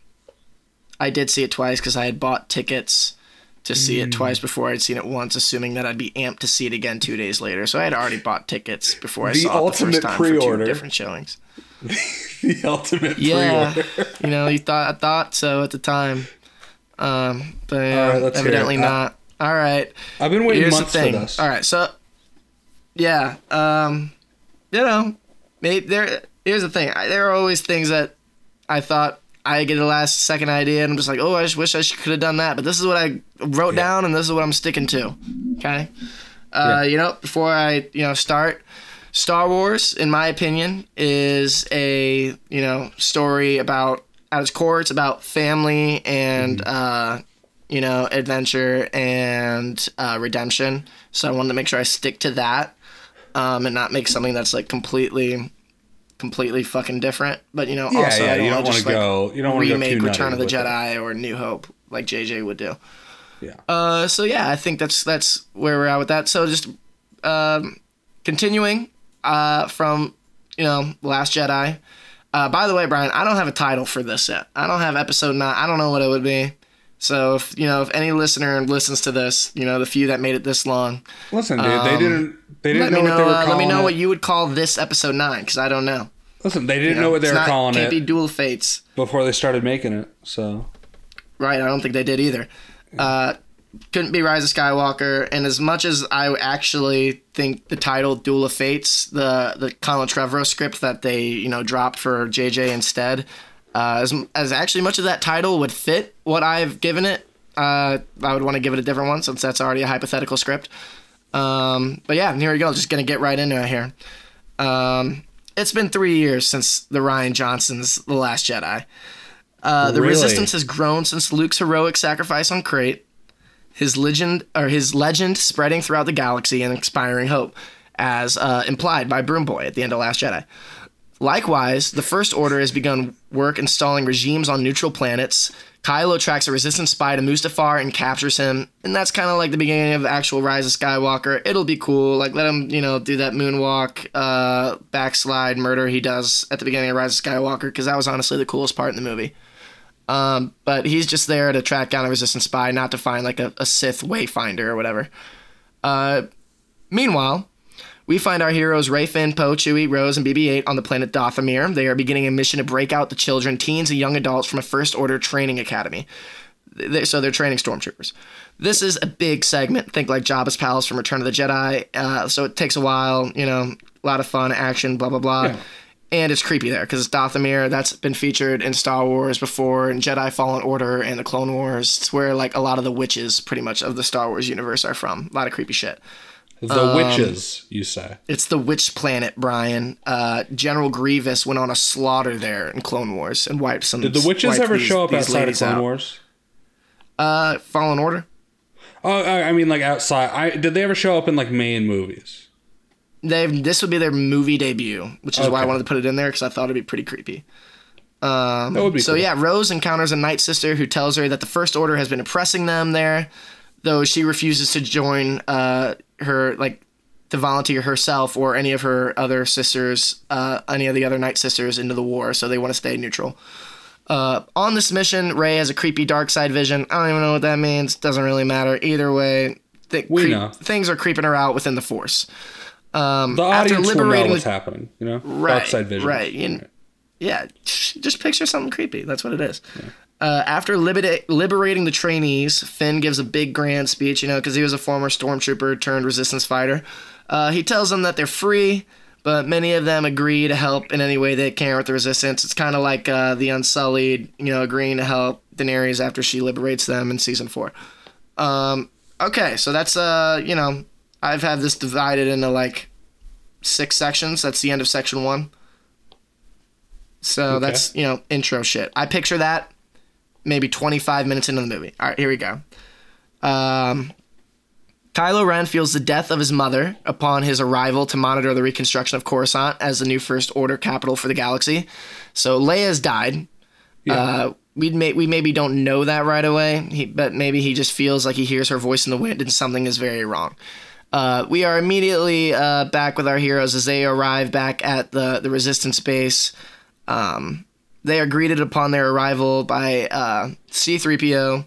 I did see it twice because I had bought tickets to see it twice before I'd seen it once, assuming that I'd be amped to see it again two days later. So I had already bought tickets before I The saw it the first time for pre-order. two different showings. the ultimate Yeah, pre-order. you know, you thought I thought so at the time, um, but yeah, All right, let's hear it. evidently Uh, not. All right, I've been waiting here's the months for this. All right, so yeah, um, you know, maybe there. Here's the thing. There are always things that I thought I get a last second idea, and I'm just like, oh, I just wish I could have done that. But this is what I wrote Yeah. down, and this is what I'm sticking to. Okay. Uh, Yeah. You know, before I you know start, Star Wars, in my opinion, is a you know story about at its core, it's about family and uh, you know adventure and uh, redemption. So I wanted to make sure I stick to that, um, and not make something that's like completely, completely fucking different. But you know, Yeah, also yeah. I You don't wanna want to like, go. You don't want to remake Return of the nutty with it. Jedi or New Hope like JJ would do. Yeah. Uh, so yeah, I think that's that's where we're at with that. So just um, continuing uh, from you know Last Jedi. Uh, by the way, Brian, I don't have a title for this yet. I don't have episode nine. I don't know what it would be. So if you know if any listener listens to this, you know the few that made it this long, Listen, dude, they Um, didn't. They didn't know, me what know. they were Uh, calling let me know it. what you would call this episode nine because I don't know. Listen, they didn't You know what they were not- calling can't it be Dual Fates. before they started making it. So Right, I don't think they did either. Uh, couldn't be Rise of Skywalker. And as much as I actually think the title Duel of Fates, the the Colin Trevorrow script that they you know dropped for JJ instead, uh, as as actually much of that title would fit what I've given it, uh, I would want to give it a different one since that's already a hypothetical script. Um, but yeah, here we go. Just gonna get right into it here. Um, it's been three years since the Rian Johnson's The Last Jedi. Uh, the Really? resistance has grown since Luke's heroic sacrifice on Crait, his legend or his legend spreading throughout the galaxy and inspiring hope, as uh, implied by Broom Boy at the end of Last Jedi. Likewise, the First Order has begun work installing regimes on neutral planets. Kylo tracks a resistance spy to Mustafar and captures him, and that's kind of like the beginning of the actual Rise of Skywalker. It'll be cool, like let him, you know, do that moonwalk, uh, backslide murder he does at the beginning of Rise of Skywalker, because that was honestly the coolest part in the movie. Um, but he's just there to track down a resistance spy, not to find like a, a Sith wayfinder or whatever. Uh, meanwhile, we find our heroes Rey, Finn, Poe, Chewie, Rose, and BB-8 on the planet Dathomir. They are beginning a mission to break out the children, teens, and young adults from a First Order training academy. They- so they're training stormtroopers. This is a big segment. Think like Jabba's palace from Return of the Jedi. Uh, so it takes a while. You know, a lot of fun, action, blah blah blah. Yeah. And it's creepy there because it's Dathomir. That's been featured in Star Wars before, in Jedi Fallen Order and the Clone Wars. It's where like a lot of the witches, pretty much, of the Star Wars universe are from. A lot of creepy shit. The Um, witches, you say? It's the witch planet, Brian. Uh, General Grievous went on a slaughter there in Clone Wars and wiped some. Did the witches ever these- show up outside of Clone out. Wars? Uh, Fallen Order. Oh, I mean, like outside. I did they ever show up in like main movies? They've this would be their movie debut, which is why I wanted to put it in there because I thought it'd be pretty creepy. That would be So cool. yeah, Rose encounters a Night Sister who tells her that the First Order has been oppressing them there, though she refuses to join uh, her like to volunteer herself or any of her other sisters, uh, any of the other Night Sisters into the war. So they want to stay neutral. Uh, on this mission, Rey has a creepy dark side vision. I don't even know what that means. Doesn't really matter either way. Th- We creep- know. things are creeping her out within the Force. the after audience will know what's happening. You know, Right, dark side vision. right, you kn- Yeah, just picture something creepy. That's what it is. Uh, after libera- liberating the trainees, Finn gives a big grand speech, you know, because he was a former stormtrooper turned resistance fighter. Uh, he tells them that they're free, but many of them agree to help in any way they can with the resistance. It's kind of like uh, the Unsullied, you know, agreeing to help Daenerys after she liberates them in season four. Um, okay, so that's uh, you know, I've had this divided into like six sections. That's the end of section one. So Okay. that's you know intro shit. I picture that maybe 25 minutes into the movie. All right, here we go. Um, Kylo Ren feels the death of his mother upon his arrival to monitor the reconstruction of Coruscant as the new First Order capital for the galaxy. So Leia's died. Uh, we may, we maybe don't know that right away, he, but maybe he just feels like he hears her voice in the wind and something is very wrong. Uh, we are immediately uh, back with our heroes as they arrive back at the, the resistance base. Um, they are greeted upon their arrival by uh, C3PO,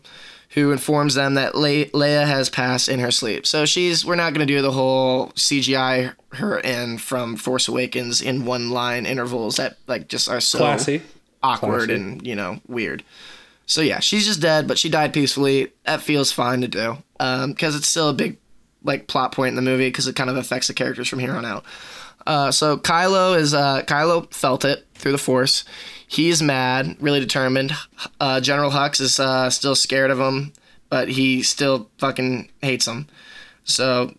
who informs them that Le- Leia has passed in her sleep. So she's we're not going to do the whole CGI her in from Force Awakens in one line intervals that like just are so Classy. awkward Classy. and you know weird. So yeah, she's just dead, but she died peacefully. That feels fine to do because it's still a big like plot point in the movie because it kind of affects the characters from here on out. Uh, so Kylo is uh, Kylo felt it through the Force. He's mad, really determined. Uh, General Hux is uh, still scared of him, but he still fucking hates him. So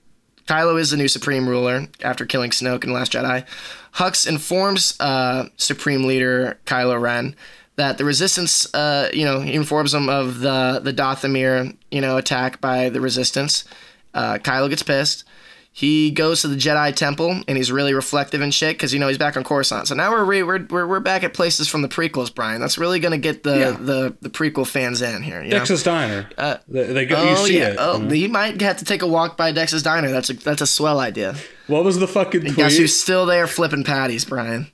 Kylo is the new Supreme Ruler after killing Snoke in Last Jedi. Hux informs uh, Supreme Leader Kylo Ren that the Resistance, uh, you know, informs him of the the Dathomir, you know, attack by the Resistance. Uh, Kylo gets pissed. He goes to the Jedi Temple and he's really reflective and shit because you know he's back on Coruscant. So now we're, re- we're we're we're back at places from the prequels, Brian. That's really gonna get the Yeah. the, the prequel fans in here. You know? Dex's Diner. Uh, they, they go. you Oh see yeah. it. Oh, you know? he might have to take a walk by Dex's Diner. That's a that's a swell idea. What was the fucking tweet? Guess who's still there flipping patties, Brian?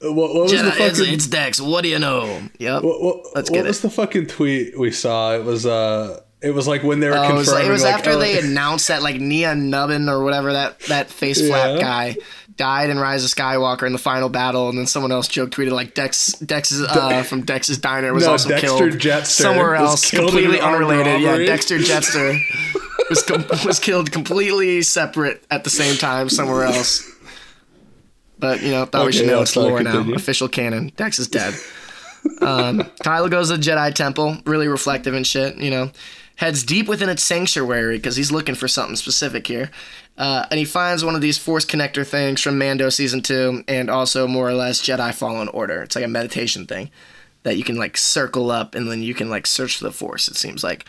what, what was the Jedi, it's, fucking? it's Dex. What do you know? Yep. what, what, Let's what get was the fucking tweet we saw? It was uh, it was like when they were Oh, it was, confirming. it was like, after oh, they announced that like Nia Nubbin or whatever that that face flap Yeah. guy died in Rise of Skywalker in the final battle, and then someone else joke tweeted like Dex Dex's uh, from Dex's Diner was No, also Dexter killed Jetster somewhere else, killed completely unrelated. Yeah. Dexter Jetster was com- was killed completely separate at the same time somewhere else. But you know, thought we should know it's lore now. Official canon. Dex is dead. Um, Kylo goes to the Jedi Temple, really reflective and shit. You know, heads deep within its sanctuary because he's looking for something specific here. Uh, and he finds one of these Force connector things from Mando season two, and also more or less Jedi Fallen Order. It's like a meditation thing that you can like circle up, and then you can like search for the Force. It seems like.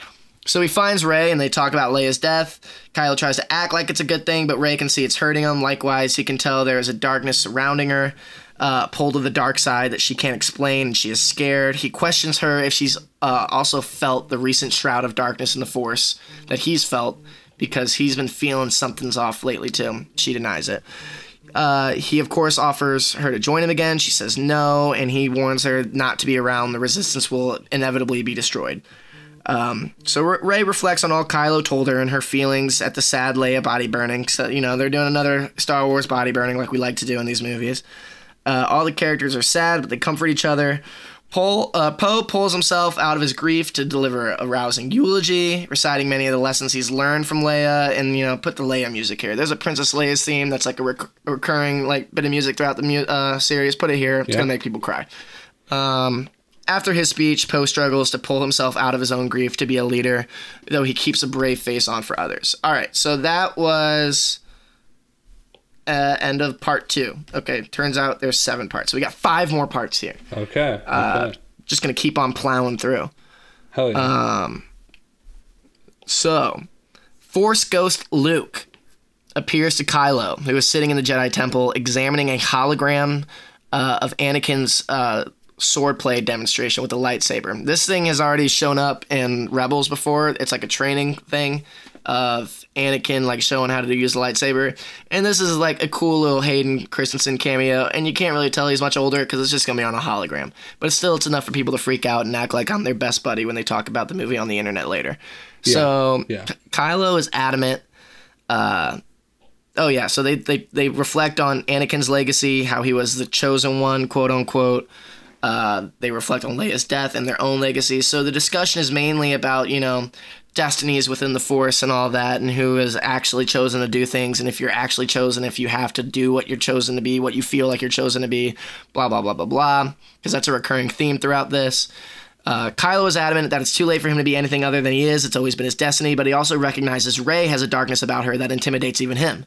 So he finds Rey, and they talk about Leia's death. Kylo tries to act like it's a good thing, but Rey can see it's hurting him. Likewise, he can tell there is a darkness surrounding her, uh, pulled to the dark side that she can't explain, and she is scared. He questions her if she's uh, also felt the recent shroud of darkness in the Force that he's felt, because he's been feeling something's off lately too. She denies it. Uh, he of course offers her to join him again. She says no, and he warns her not to be around. The Resistance will inevitably be destroyed. Um, so Rey reflects on all Kylo told her and her feelings at the sad Leia body burning. So you know they're doing another Star Wars body burning like we like to do in these movies. Uh, all the characters are sad, but they comfort each other. Poe, uh, Poe pulls himself out of his grief to deliver a rousing eulogy, reciting many of the lessons he's learned from Leia, and you know, put the Leia music here. There's a Princess Leia's theme that's like a, rec- recurring like bit of music throughout the mu- uh, series. Put it here; it's Yeah. gonna make people cry. Um, after his speech, Poe struggles to pull himself out of his own grief to be a leader, though he keeps a brave face on for others. All right, so that was uh, end of part two. Okay, turns out there's seven parts. So we got five more parts here. Okay. okay. Uh, Just gonna keep on plowing through. Hell yeah. uh, So, Force Ghost Luke appears to Kylo, who is sitting in the Jedi Temple examining a hologram uh, of Anakin's uh, swordplay demonstration with a lightsaber. This thing has already shown up in Rebels before. It's like a training thing of Anakin like showing how to use the lightsaber. And this is like a cool little Hayden Christensen cameo. And you can't really tell he's much older because it's just gonna be on a hologram. But still, it's enough for people to freak out and act like I'm their best buddy when they talk about the movie on the internet later. So yeah. Kylo is adamant. Uh, oh yeah, so they, they they reflect on Anakin's legacy, how he was the chosen one, quote unquote. Uh, they reflect on Leia's death and their own legacy. So the discussion is mainly about you know destinies within the Force and all that, and who is actually chosen to do things, and if you're actually chosen, if you have to do what you're chosen to be, what you feel like you're chosen to be, blah blah blah blah blah. Because that's a recurring theme throughout this. Uh, Kylo is adamant that it's too late for him to be anything other than he is. It's always been his destiny, but he also recognizes Rey has a darkness about her that intimidates even him.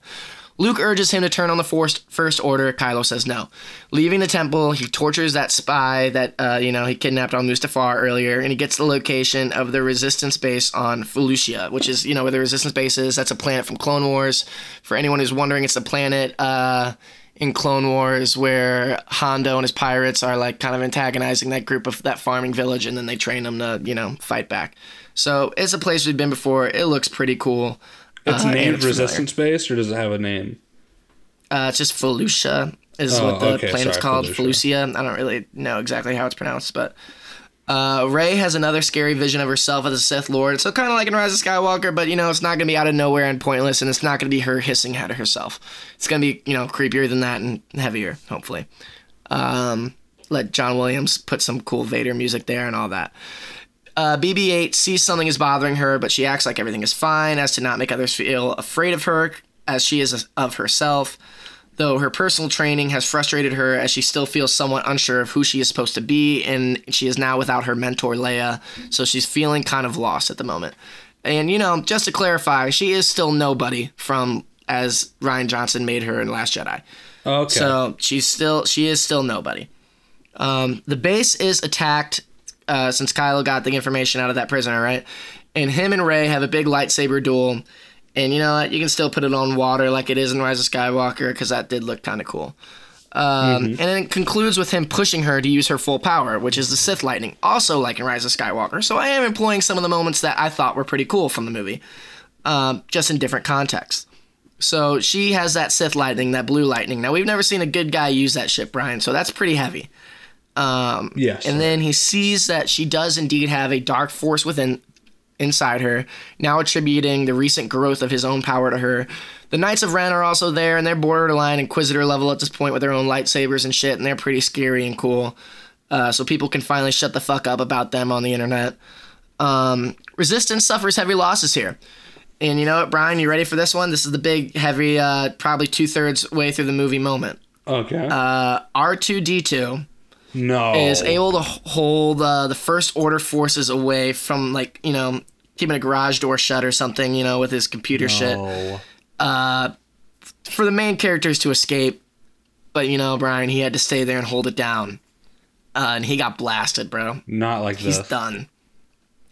Luke urges him to turn on the Force First Order. Kylo says no. Leaving the temple, he tortures that spy that uh, you know he kidnapped on Mustafar earlier, and he gets the location of the Resistance base on Felucia, which is you know where the Resistance base is. That's a planet from Clone Wars. For anyone who's wondering, it's a planet. Uh, in Clone Wars where Hondo and his pirates are like kind of antagonizing that group of that farming village and then they train them to, you know, fight back. So it's a place we've been before. It looks pretty cool. It's uh, named it's Resistance Base, or does it have a name? Uh, it's just Felucia is Oh, what the okay, planet's sorry, called. Felucia. Felucia. I don't really know exactly how it's pronounced, but uh, Rey has another scary vision of herself as a Sith Lord. So kind of like in Rise of Skywalker, but you know it's not gonna be out of nowhere and pointless, and it's not gonna be her hissing at herself. It's gonna be you know creepier than that and heavier, hopefully. Um, let John Williams put some cool Vader music there and all that. Uh, BB-8 sees something is bothering her, but she acts like everything is fine, as to not make others feel afraid of her, as she is of herself. Though her personal training has frustrated her, as she still feels somewhat unsure of who she is supposed to be, and she is now without her mentor Leia, so she's feeling kind of lost at the moment. And you know, just to clarify, she is still nobody from as Rian Johnson made her in Last Jedi. Okay. So she's still she is still nobody. Um, the base is attacked uh, since Kylo got the information out of that prisoner, right? And him and Rey have a big lightsaber duel. And you know what? You can still put it on water like it is in Rise of Skywalker because that did look kind of cool. Um, And then it concludes with him pushing her to use her full power, which is the Sith lightning, also like in Rise of Skywalker. So I am employing some of the moments that I thought were pretty cool from the movie, um, just in different contexts. So she has that Sith lightning, that blue lightning. Now we've never seen a good guy use that shit, Brian. So that's pretty heavy. Yes. And then he sees that she does indeed have a dark force within inside her, now attributing the recent growth of his own power to her. The Knights of Ren are also there, and they're borderline Inquisitor level at this point with their own lightsabers and shit, and they're pretty scary and cool. Uh, so people can finally shut the fuck up about them on the internet. Um, Resistance suffers heavy losses here. And you know what, Brian, you ready for this one? This is the big, heavy, uh, probably two thirds way through the movie moment. Okay. Uh, R2D2 no. is able to hold uh, the First Order forces away from, like, you know, keeping a garage door shut or something, you know, with his computer shit. No. For the main characters to escape. But, you know, Brian, he had to stay there and hold it down. Uh, and he got blasted, bro. Not like He's this. done.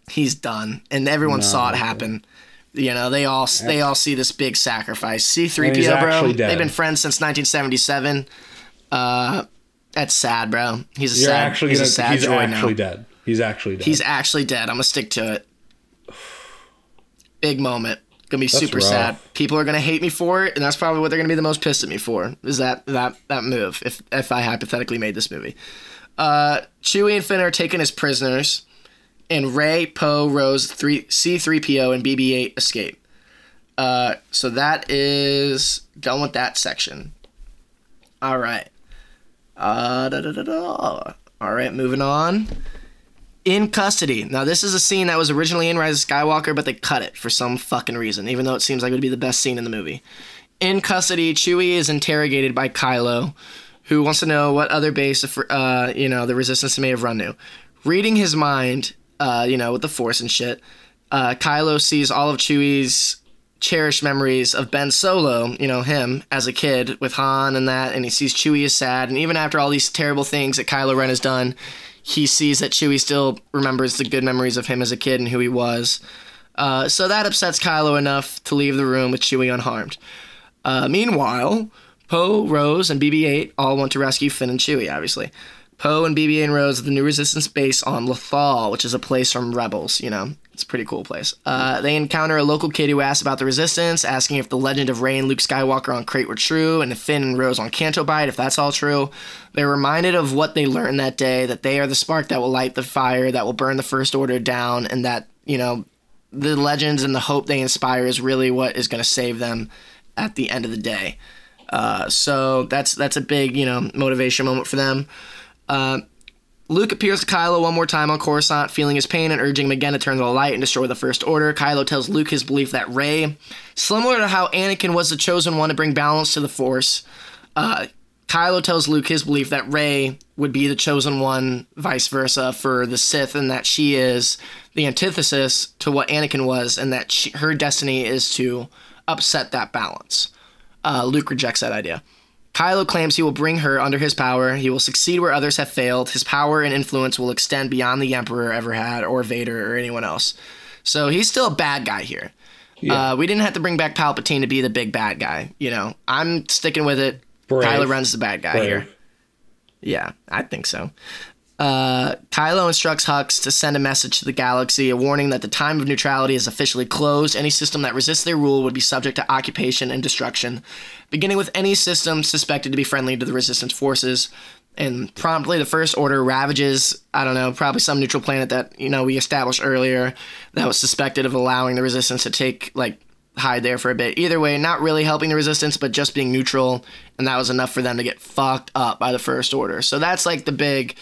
He's done, and everyone saw it happen. You know, they all they all see this big sacrifice. C3PO, bro. dead. They've been friends since 1977. Uh, that's sad, bro. He's a You're sad. actually he's gonna. a sad he's actually now. dead. He's actually dead. He's actually dead. I'm gonna stick to it. Big moment. Gonna be super rough. sad. People are gonna hate me for it, and that's probably what they're gonna be the most pissed at me for. Is that that that move? If if I hypothetically made this movie, uh, Chewie and Finn are taken as prisoners, and Rey, Poe, Rose, three C three PO, and BB eight escape. Uh, so that is done with that section. All right. Uh. All right, moving on in custody. Now, this is a scene that was originally in Rise of Skywalker, but they cut it for some fucking reason, even though it seems like it would be the best scene in the movie. In custody, Chewie is interrogated by Kylo, who wants to know what other base, uh, you know, the Resistance may have run to. Reading his mind, uh, you know, with the Force and shit, uh, Kylo sees all of Chewie's cherished memories of Ben Solo, you know, him as a kid with Han and that, and he sees Chewie is sad, and even after all these terrible things that Kylo Ren has done, he sees that Chewie still remembers the good memories of him as a kid and who he was. Uh, so that upsets Kylo enough to leave the room with Chewie unharmed. Uh, meanwhile, Poe, Rose, and BB-8 all want to rescue Finn and Chewie, obviously. Poe and BB-8 and Rose at the new Resistance base on Lothal, which is a place from Rebels, you know. It's a pretty cool place. Uh, they encounter a local kid who asks about the Resistance, asking if the legend of Rey and Luke Skywalker on Crait were true, and if Finn and Rose on Canto if that's all true. They're reminded of what they learned that day, that they are the spark that will light the fire, that will burn the First Order down, and that, you know, the legends and the hope they inspire is really what is going to save them at the end of the day. Uh, so that's that's a big, you know, motivation moment for them. Uh, Luke appears to Kylo one more time on Coruscant, feeling his pain and urging him again to turn to the light and destroy the First Order. Kylo tells Luke his belief that Rey, similar to how Anakin was the chosen one to bring balance to the Force, uh, Kylo tells Luke his belief that Rey would be the chosen one, vice versa, for the Sith, and that she is the antithesis to what Anakin was, and that she, her destiny is to upset that balance. Uh, Luke rejects that idea. Kylo claims he will bring her under his power. He will succeed where others have failed. His power and influence will extend beyond the Emperor ever had, or Vader, or anyone else. So he's still a bad guy here. Uh, we didn't have to bring back Palpatine to be the big bad guy. You know, I'm sticking with it. Brave. Kylo Ren's the bad guy Brave. here. Yeah, I think so. Uh, Kylo instructs Hux to send a message to the galaxy, a warning that the time of neutrality is officially closed. Any system that resists their rule would be subject to occupation and destruction, beginning with any system suspected to be friendly to the resistance forces. And promptly, the First Order ravages, I don't know, probably some neutral planet that, you know, we established earlier that was suspected of allowing the resistance to take, like, hide there for a bit. Either way, not really helping the resistance, but just being neutral, and that was enough for them to get fucked up by the First Order. So that's like the big,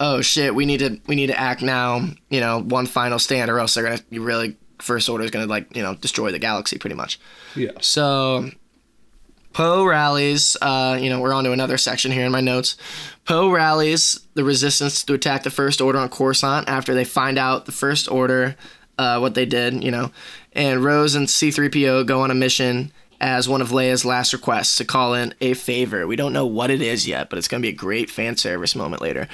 oh shit, we need to we need to act now. You know, one final stand, or else they're gonna you really First Order is gonna like you know destroy the galaxy pretty much. Yeah. So Poe rallies, uh, you know, we're on to another section here in my notes. Poe rallies the resistance to attack the First Order on Coruscant after they find out the First Order, uh, what they did, you know. And Rose and C3PO go on a mission as one of Leia's last requests to call in a favor. We don't know what it is yet, but it's going to be a great fan service moment later.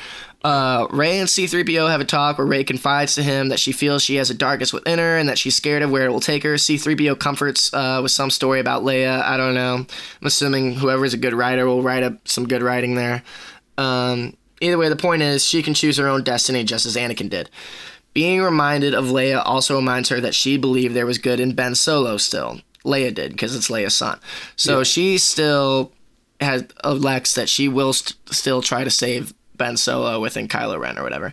Uh, Rey and C3PO have a talk where Rey confides to him that she feels she has a darkness within her and that she's scared of where it will take her. C3PO comforts uh, with some story about Leia. I don't know. I'm assuming whoever's a good writer will write up some good writing there. Um, either way, the point is she can choose her own destiny just as Anakin did. Being reminded of Leia also reminds her that she believed there was good in Ben Solo still. Leia did because it's Leia's son. So she still has elects that she will st- still try to save Ben Solo within Kylo Ren or whatever.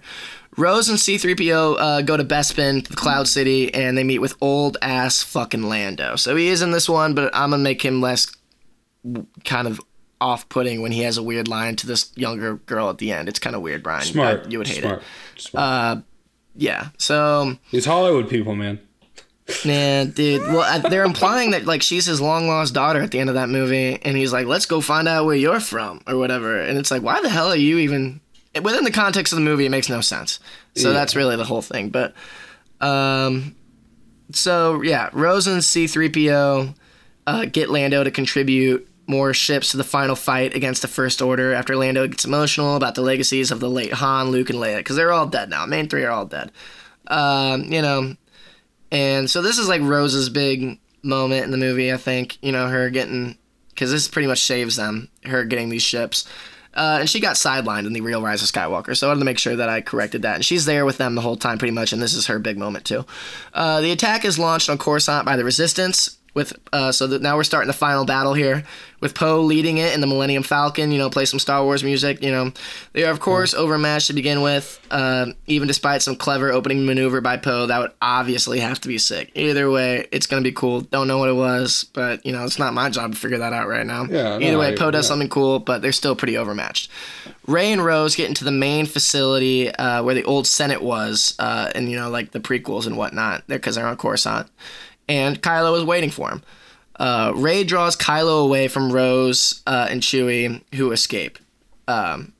Rose and C3PO uh, go to Bespin, the Cloud City, and they meet with old ass fucking Lando. So he is in this one, but I'm gonna make him less kind of off-putting when he has a weird line to this younger girl at the end. It's kind of weird, Brian. Smart. I- you would hate Smart. it. Smart. Yeah. So These Hollywood people, man. Yeah, dude. Well, they're implying that like she's his long lost daughter at the end of that movie, and he's like, "Let's go find out where you're from" or whatever. And it's like, why the hell are you even within the context of the movie? It makes no sense. So Yeah. that's really the whole thing. But, um, so yeah, Rose and C three PO uh, get Lando to contribute more ships to the final fight against the First Order after Lando gets emotional about the legacies of the late Han, Luke, and Leia because they're all dead now. Main three are all dead. Um, you know, and so this is like Rose's big moment in the movie, I think. You know, her getting, because this pretty much saves them, her getting these ships. Uh, and she got sidelined in the real Rise of Skywalker, so I wanted to make sure that I corrected that. And she's there with them the whole time, pretty much, and this is her big moment too. Uh, the attack is launched on Coruscant by the Resistance, with uh, so that now we're starting the final battle here, with Poe leading it in the Millennium Falcon. You know, play some Star Wars music. You know, they are of course overmatched to begin with. Uh, even despite some clever opening maneuver by Poe, that would obviously have to be sick. Either way, it's gonna be cool. Don't know what it was, but you know, it's not my job to figure that out right now. Yeah, Either no, way, Poe does yeah. something cool, but they're still pretty overmatched. Rey and Rose get into the main facility uh, where the old Senate was, uh, and you know, like the prequels and whatnot. They're because they're on Coruscant, and Kylo is waiting for him. Uh, Rey draws Kylo away from Rose uh, and Chewie, who escape. Um,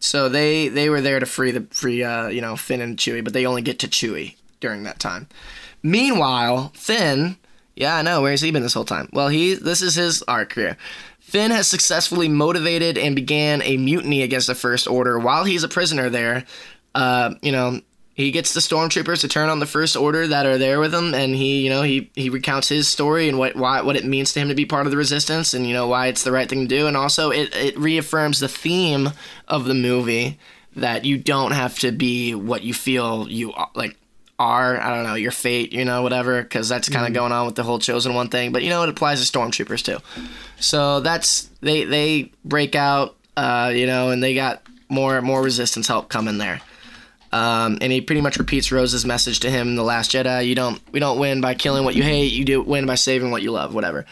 so they they were there to free the free uh, you know Finn and Chewie, but they only get to Chewie during that time. Meanwhile, Finn, yeah, I know where's he been this whole time? Well, he this is his arc here. Finn has successfully motivated and began a mutiny against the First Order while he's a prisoner there. Uh, you know, he gets the stormtroopers to turn on the First Order that are there with him, and he, you know, he he recounts his story and what why what it means to him to be part of the Resistance, and you know why it's the right thing to do, and also it it reaffirms the theme of the movie that you don't have to be what you feel you are, like are I don't know your fate, you know, whatever, because that's kind of going on with the whole chosen one thing. But you know, it applies to stormtroopers too. So that's they they break out, uh, you know, and they got more more resistance help coming there. Um, and he pretty much repeats Rose's message to him in the Last Jedi: "You don't we don't win by killing what you hate. You do win by saving what you love. Whatever."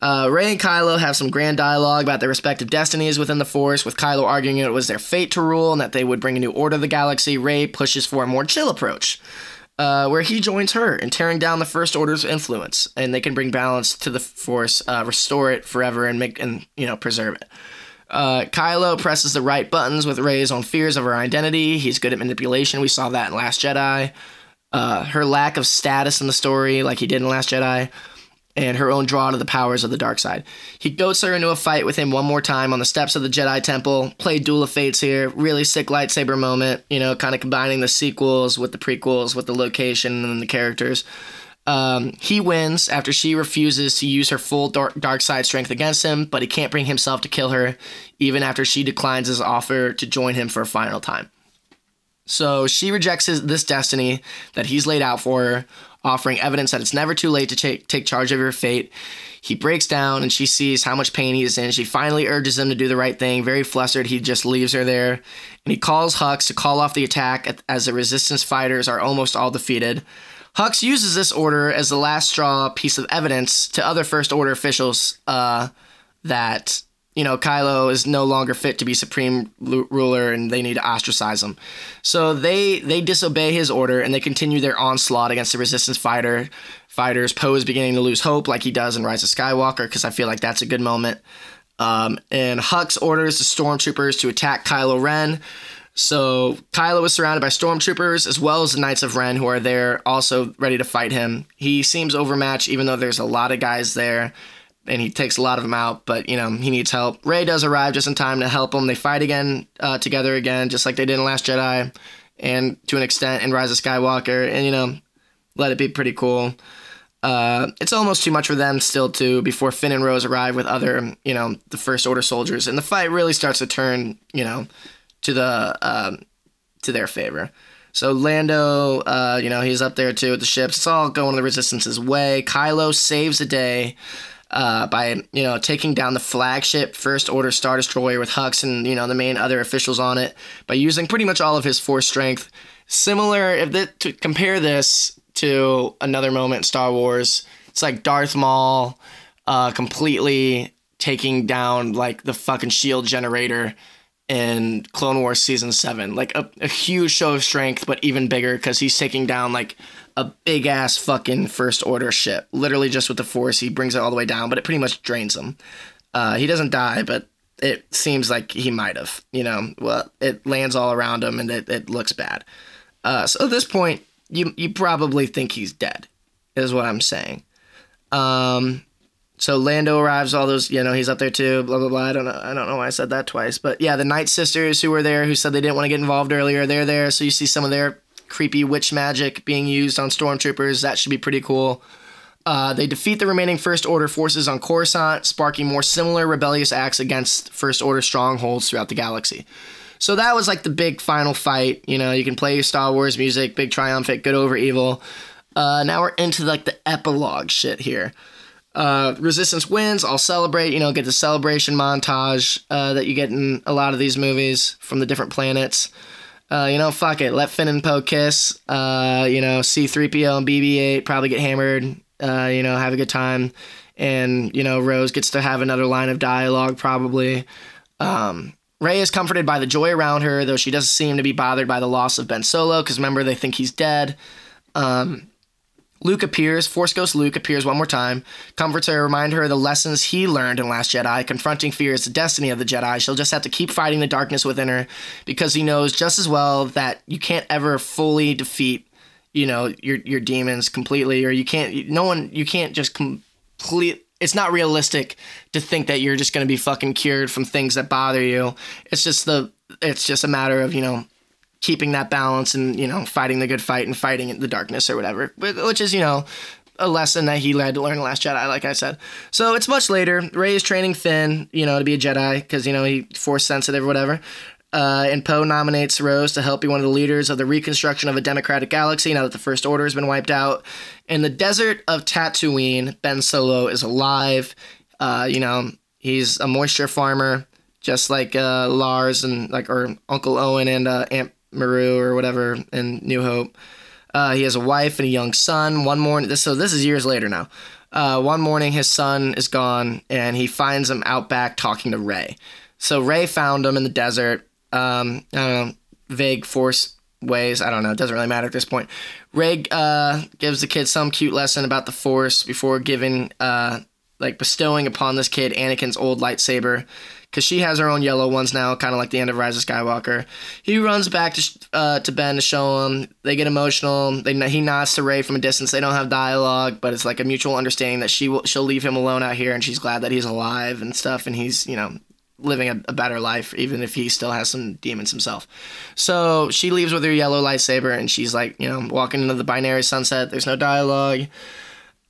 Uh, Rey and Kylo have some grand dialogue about their respective destinies within the Force, with Kylo arguing it was their fate to rule and that they would bring a new order to the galaxy. Rey pushes for a more chill approach, uh, where he joins her in tearing down the First Order's influence, and they can bring balance to the Force, uh, restore it forever, and make and you know preserve it. Uh, Kylo presses the right buttons with Rey's own fears of her identity. He's good at manipulation. We saw that in Last Jedi. Uh, her lack of status in the story, like he did in Last Jedi, and her own draw to the powers of the dark side. He goats her into a fight with him one more time on the steps of the Jedi Temple. Played Duel of Fates here. Really sick lightsaber moment. You know, kind of combining the sequels with the prequels, with the location and the characters. Um, he wins after she refuses to use her full dark, dark side strength against him, but he can't bring himself to kill her, even after she declines his offer to join him for a final time. So she rejects his, this destiny that he's laid out for her, offering evidence that it's never too late to take, take charge of your fate. He breaks down and she sees how much pain he is in. She finally urges him to do the right thing. Very flustered, he just leaves her there. And he calls Hux to call off the attack as the resistance fighters are almost all defeated. Hux uses this order as the last straw piece of evidence to other First Order officials uh, that you know Kylo is no longer fit to be supreme ruler, and they need to ostracize him. So they they disobey his order and they continue their onslaught against the Resistance fighter fighters. Poe is beginning to lose hope, like he does in Rise of Skywalker, because I feel like that's a good moment. Um, and Hux orders the stormtroopers to attack Kylo Ren. So Kylo is surrounded by stormtroopers as well as the Knights of Ren who are there also ready to fight him. He seems overmatched even though there's a lot of guys there and he takes a lot of them out, but you know, he needs help. Rey does arrive just in time to help him. They fight again uh, together again just like they did in Last Jedi and to an extent in Rise of Skywalker and you know, let it be pretty cool. Uh, it's almost too much for them still too before Finn and Rose arrive with other, you know, the First Order soldiers, and the fight really starts to turn, you know, to the um, to their favor. So Lando, uh, you know, he's up there too with the ships. It's all going the Resistance's way. Kylo saves the day uh, by you know taking down the flagship First Order Star Destroyer with Hux and you know the main other officials on it by using pretty much all of his force strength. Similar, if the, to compare this to another moment in Star Wars, it's like Darth Maul uh, completely taking down like the fucking shield generator in Clone Wars season seven. Like a, a huge show of strength, but even bigger because he's taking down like a big ass fucking first order ship. Literally just with the force, he brings it all the way down, but it pretty much drains him. Uh, he doesn't die, but it seems like he might have. You know, well, it lands all around him and it, it looks bad. Uh, so at this point, you you probably think he's dead, is what I'm saying. Um, so Lando arrives, all those, you know, he's up there too, blah blah blah. I don't know, I don't know why I said that twice, but yeah, the Night Sisters who were there, who said they didn't want to get involved earlier, they're there. So you see some of their creepy witch magic being used on stormtroopers. That should be pretty cool. Uh, they defeat the remaining First Order forces on Coruscant, sparking more similar rebellious acts against First Order strongholds throughout the galaxy. So that was like the big final fight. You know, you can play your Star Wars music, big triumphant, good over evil. Uh, now we're into like the epilogue shit here. Uh, Resistance wins. I'll celebrate. You know, get the celebration montage uh, that you get in a lot of these movies from the different planets. Uh, you know, fuck it. Let Finn and Poe kiss. Uh, you know, C3PO and BB-8 probably get hammered. Uh, you know, have a good time, and you know, Rose gets to have another line of dialogue probably. Um, Rey is comforted by the joy around her, though she doesn't seem to be bothered by the loss of Ben Solo, because remember, they think he's dead. Um, Luke appears, Force Ghost Luke appears one more time, comforts her, remind her of the lessons he learned in Last Jedi. Confronting fear is the destiny of the Jedi. She'll just have to keep fighting the darkness within her because he knows just as well that you can't ever fully defeat, you know, your your demons completely, or you can't. No one, you can't just complete. It's not realistic to think that you're just going to be fucking cured from things that bother you. It's just the. It's just a matter of you know keeping that balance and you know fighting the good fight and fighting the darkness or whatever which is you know a lesson that he had to learn in last jedi like i said. So it's much later. Rey is training finn you know to be a jedi because you know he force sensitive or whatever. Uh, and poe nominates rose to help be one of the leaders of the reconstruction of a democratic galaxy now that the first order has been wiped out. In the desert of tatooine ben solo is alive. Uh, you know he's a moisture farmer just like uh, lars and like or uncle owen and uh, aunt Beru or whatever in New Hope. Uh, he has a wife and a young son. One morning, this so this is years later now. Uh, one morning, his son is gone, and he finds him out back talking to Rey. So Rey found him in the desert. Um, I don't know, vague force ways. I don't know. It doesn't really matter at this point. Rey uh, gives the kid some cute lesson about the force before giving, uh, like bestowing upon this kid Anakin's old lightsaber because she has her own yellow ones now, kind of like the end of Rise of Skywalker. He runs back to uh, to Ben to show him. They get emotional. They he nods to Rey from a distance. They don't have dialogue, but it's like a mutual understanding that she will she'll leave him alone out here, and she's glad that he's alive and stuff, and he's you know living a, a, better life, even if he still has some demons himself. So she leaves with her yellow lightsaber, and she's like, you know, walking into the binary sunset. There's no dialogue.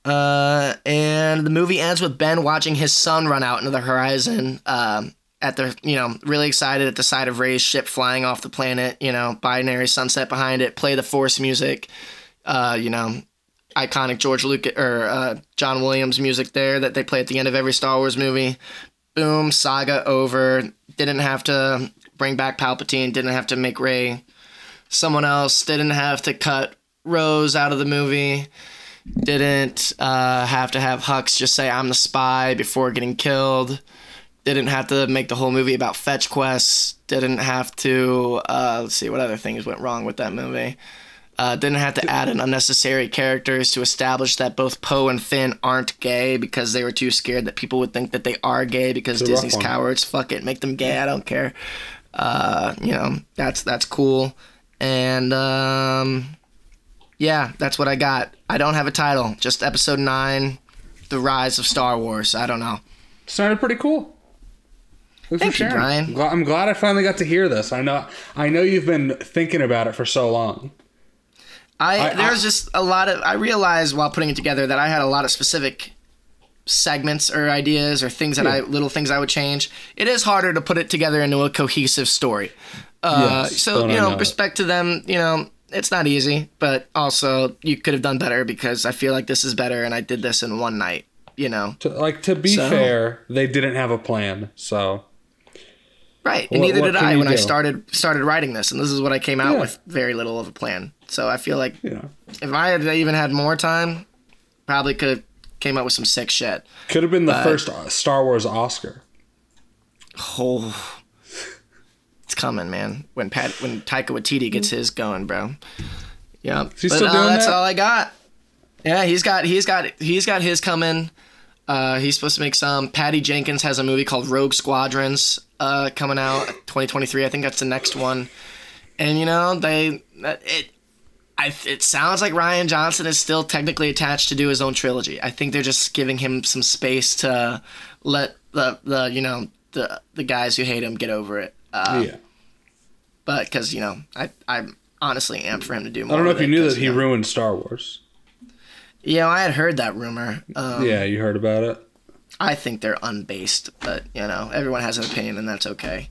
Uh, and the movie ends with Ben watching his son run out into the horizon. Um, at the you know really excited at the sight of Rey's ship flying off the planet. You know, binary sunset behind it. Play the Force music. Uh, you know, iconic George Lucas or uh, John Williams music there that they play at the end of every Star Wars movie. Boom, saga over. Didn't have to bring back Palpatine. Didn't have to make Rey someone else. Didn't have to cut Rose out of the movie didn't uh, have to have Hux just say I'm the spy before getting killed. Didn't have to make the whole movie about fetch quests. Didn't have to uh, let's see what other things went wrong with that movie. Uh, didn't have to add in unnecessary characters to establish that both Poe and Finn aren't gay because they were too scared that people would think that they are gay because It's Disney's cowards. Fuck it, make them gay. I don't care. Uh, you know that's that's cool. And um, yeah, that's what I got. I don't have a title. Just episode nine, the rise of Star Wars. I don't know. Sounded pretty cool. Thanks Thank for you. Brian. I'm glad, I'm glad I finally got to hear this. I know I know you've been thinking about it for so long. I, I- there's just a lot of I realized while putting it together that I had a lot of specific segments or ideas or things that I little things I would change. It is harder to put it together into a cohesive story. Uh, Yes, so you know, know respect to them. You know, it's not easy, but also you could have done better because I feel like this is better and I did this in one night. you know, To, like to be So- fair, they didn't have a plan. So right. And What- neither what did I when I started started writing this, and this is what I came out Yeah. with very little of a plan. So I feel like you know, if I had even had more time, probably could have came up with some sick shit. could have been the But- first Star Wars Oscar. Oh, it's coming, man. When Pat, when Taika Waititi gets his going, bro. Yep. he But, still uh, that's that? all I got. Yeah, he's got he's got he's got his coming. Uh, he's supposed to make some. Patty Jenkins has a movie called Rogue Squadrons uh, coming out 2023. I think that's the next one. And you know they it. I, it sounds like Rian Johnson is still technically attached to do his own trilogy. I think they're just giving him some space to let the the you know the the guys who hate him get over it. Uh, yeah, But because you know I I'm honestly amped for him to do more. I don't know if you knew that he you know, ruined Star Wars. Yeah, I had heard that rumor. Um, yeah, you heard about it. I think they're unbased, but you know, everyone has an opinion, and that's okay.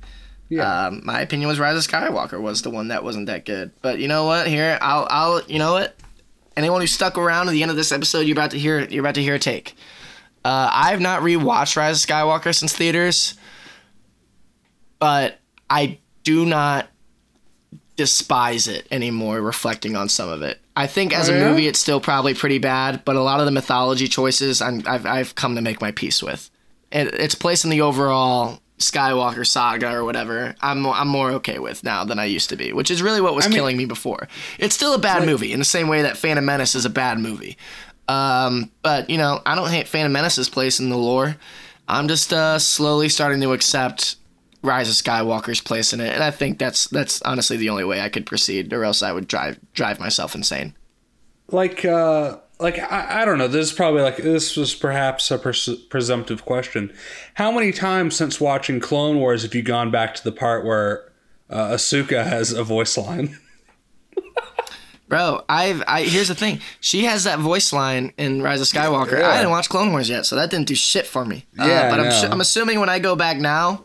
Yeah. Um, my opinion was Rise of Skywalker was the one that wasn't that good. But you know what? Here, I'll, I'll, you know what? Anyone who stuck around to the end of this episode, you're about to hear, you're about to hear a take. Uh, I have not rewatched Rise of Skywalker since theaters, but I do not despise it anymore. Reflecting on some of it, I think as Oh, a movie, it's still probably pretty bad. But a lot of the mythology choices, I'm, I've, I've come to make my peace with. It, its place in the overall Skywalker saga or whatever, I'm I'm more okay with now than I used to be, which is really what was I mean- killing me before. It's still a bad movie in the same way that Phantom Menace is a bad movie. Um, but you know, I don't hate Phantom Menace's place in the lore. I'm just uh, slowly starting to accept Rise of Skywalker's place in it, and I think that's that's honestly the only way I could proceed, or else I would drive drive myself insane. like uh like I, I don't know this is probably like this was perhaps a pres- presumptive question how many times since watching clone wars have you gone back to the part where uh, Ahsoka has a voice line Bro, I've I here's the thing. She has that voice line in Rise of Skywalker. Yeah. I didn't watch Clone Wars yet, so that didn't do shit for me. Uh, Yeah, but I'm. I'm assuming when I go back now,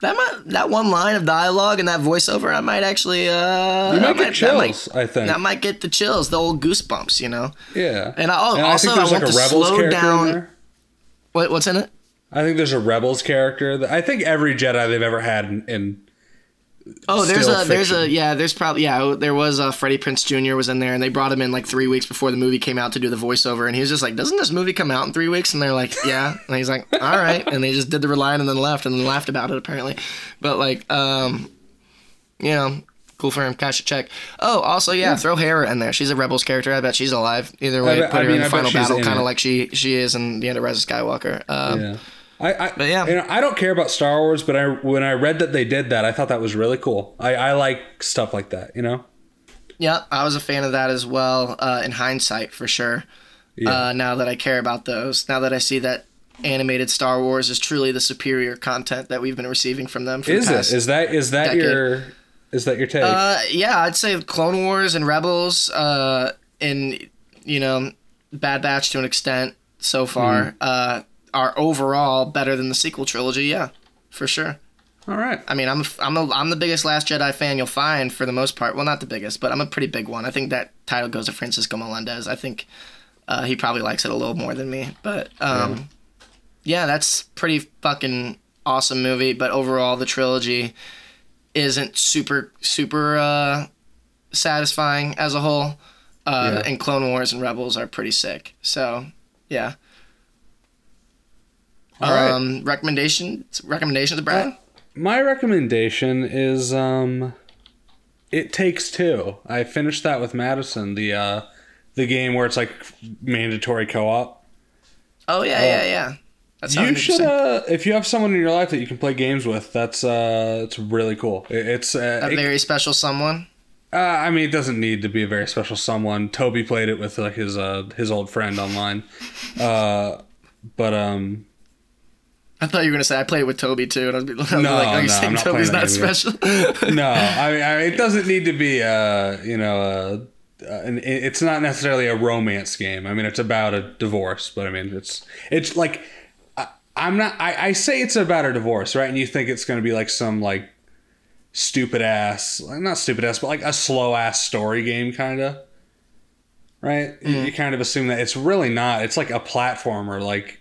that might, that one line of dialogue and that voiceover, I might actually uh, you I might get might- chills i think That might get the chills, the old goosebumps, you know. yeah And I- oh, also, I want to slow down- What what's in it? i think there's a rebels character that i think every jedi they've ever had in, in Oh, there's Still a there's a yeah there's probably yeah there was a Freddie Prinze Jr. was in there and they brought him in like three weeks before the movie came out to do the voiceover and he was just like doesn't this movie come out in three weeks? And they're like yeah. And he's like all right. And they just did the line and then left and then laughed about it apparently. But like um you know cool for him cash a check. Oh also yeah, throw Hera in there. She's a Rebels character. I bet she's alive. Either way bet- put I her mean, in the I final battle in kind it. of like she she is in the end of Rise of Skywalker. Um, yeah I, I, But yeah. you know, I don't care about Star Wars, but I when I read that they did that, I thought that was really cool. I, I like stuff like that, you know. Yeah, I was a fan of that as well. Uh, in hindsight, for sure. Yeah. Uh, now that I care about those, now that I see that animated Star Wars is truly the superior content that we've been receiving from them. For Is the it? Is that is that decade. your is that your take? Uh, yeah, I'd say Clone Wars and Rebels, uh, and you know, Bad Batch to an extent so far, Hmm. uh, are overall better than the sequel trilogy. Yeah, for sure. All right. I mean, I'm I'm a, I'm the biggest Last Jedi fan you'll find for the most part. Well, not the biggest, but I'm a pretty big one. I think that title goes to Francisco Melendez. I think uh, he probably likes it a little more than me. But um, yeah. that's pretty fucking awesome movie. But overall, the trilogy isn't super super uh, satisfying as a whole. Uh, Yeah. And Clone Wars and Rebels are pretty sick. So yeah. All right. Um, recommendations recommendations, Brad. My recommendation is um, it takes two. I finished that with Madison. The uh, the game where it's like mandatory co-op. Oh yeah, yeah, yeah. That sounds You should, uh, if you have someone in your life that you can play games with, that's uh, it's really cool. It- It's uh, a it- very special someone. Uh, I mean, it doesn't need to be a very special someone. Toby played it with like his uh his old friend online, uh, but um, I thought you were gonna say I played it with Toby too, and I was, was No, like, "Are you no, saying not Toby's not special?" no, I mean, I mean, it doesn't need to be uh you know uh, uh, and it's not necessarily a romance game. I mean, it's about a divorce, but I mean, it's it's like I, I'm not. I, I say it's about a divorce, right? And you think it's going to be like some like stupid ass, like, not stupid ass, but like a slow ass story game, kind of. Right? You- You kind of assume that it's really not. It's like a platformer. Like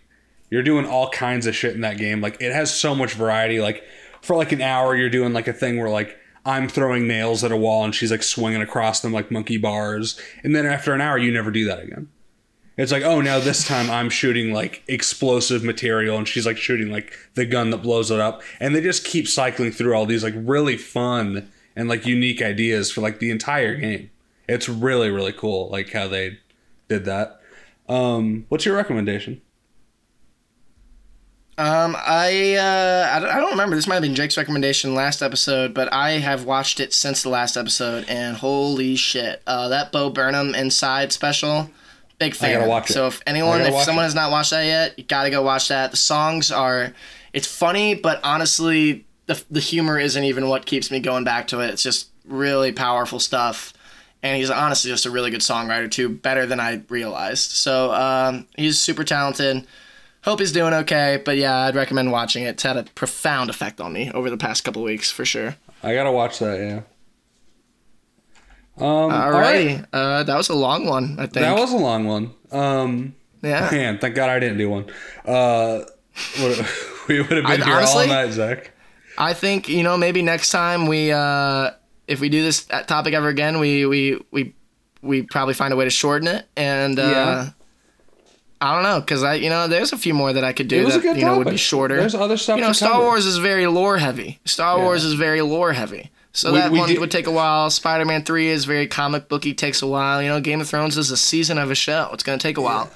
You're doing all kinds of shit in that game. Like it has so much variety. Like for like an hour, you're doing like a thing where like I'm throwing nails at a wall and she's like swinging across them like monkey bars. And then after an hour, you never do that again. It's like, oh, now this time I'm shooting like explosive material and she's like shooting like the gun that blows it up. And they just keep cycling through all these like really fun and like unique ideas for like the entire game. It's really, really cool, like how they did that. Um, what's your recommendation? Um, I uh, I don't, I don't remember. This might have been Jake's recommendation last episode, but I have watched it since the last episode, and holy shit, uh, that Bo Burnham Inside special, big fan. gotta watch it. So if anyone, if someone it. has not watched that yet, you gotta go watch that. The songs are, it's funny, but honestly, the the humor isn't even what keeps me going back to it. It's just really powerful stuff. And he's honestly just a really good songwriter too, better than I realized. So um, he's super talented. Hope he's doing okay, but yeah, I'd recommend watching it. It's had a profound effect on me over the past couple weeks for sure. I gotta watch that. Yeah. Um, all right. Alrighty, uh, that was a long one. I think. That was a long one. Um, yeah. man, thank God I didn't do one. Uh, we would have been I- here honestly- all night, Zach. I think you know maybe next time we, uh, if we do this topic ever again, we we we we probably find a way to shorten it and. Uh, Yeah. I don't know, cause I, you know, there's a few more that I could do It was that a good you know would be shorter. There's other stuff You know, to Star cover. Wars is very lore heavy. Star Yeah. Wars is very lore heavy. So We- that we one did- would take a while. Spider-Man Three is very comic booky, takes a while. You know, Game of Thrones is a season of a show. It's gonna take a while.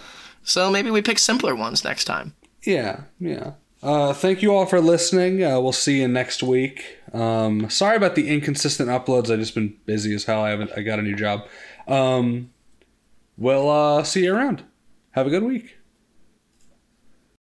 So maybe we pick simpler ones next time. Yeah, yeah. Uh, thank you all for listening. Uh, we'll see you next week. Um, sorry about the inconsistent uploads. I've just been busy as hell. I haven't. I got a new job. Um, we'll uh, see you around. Have a good week.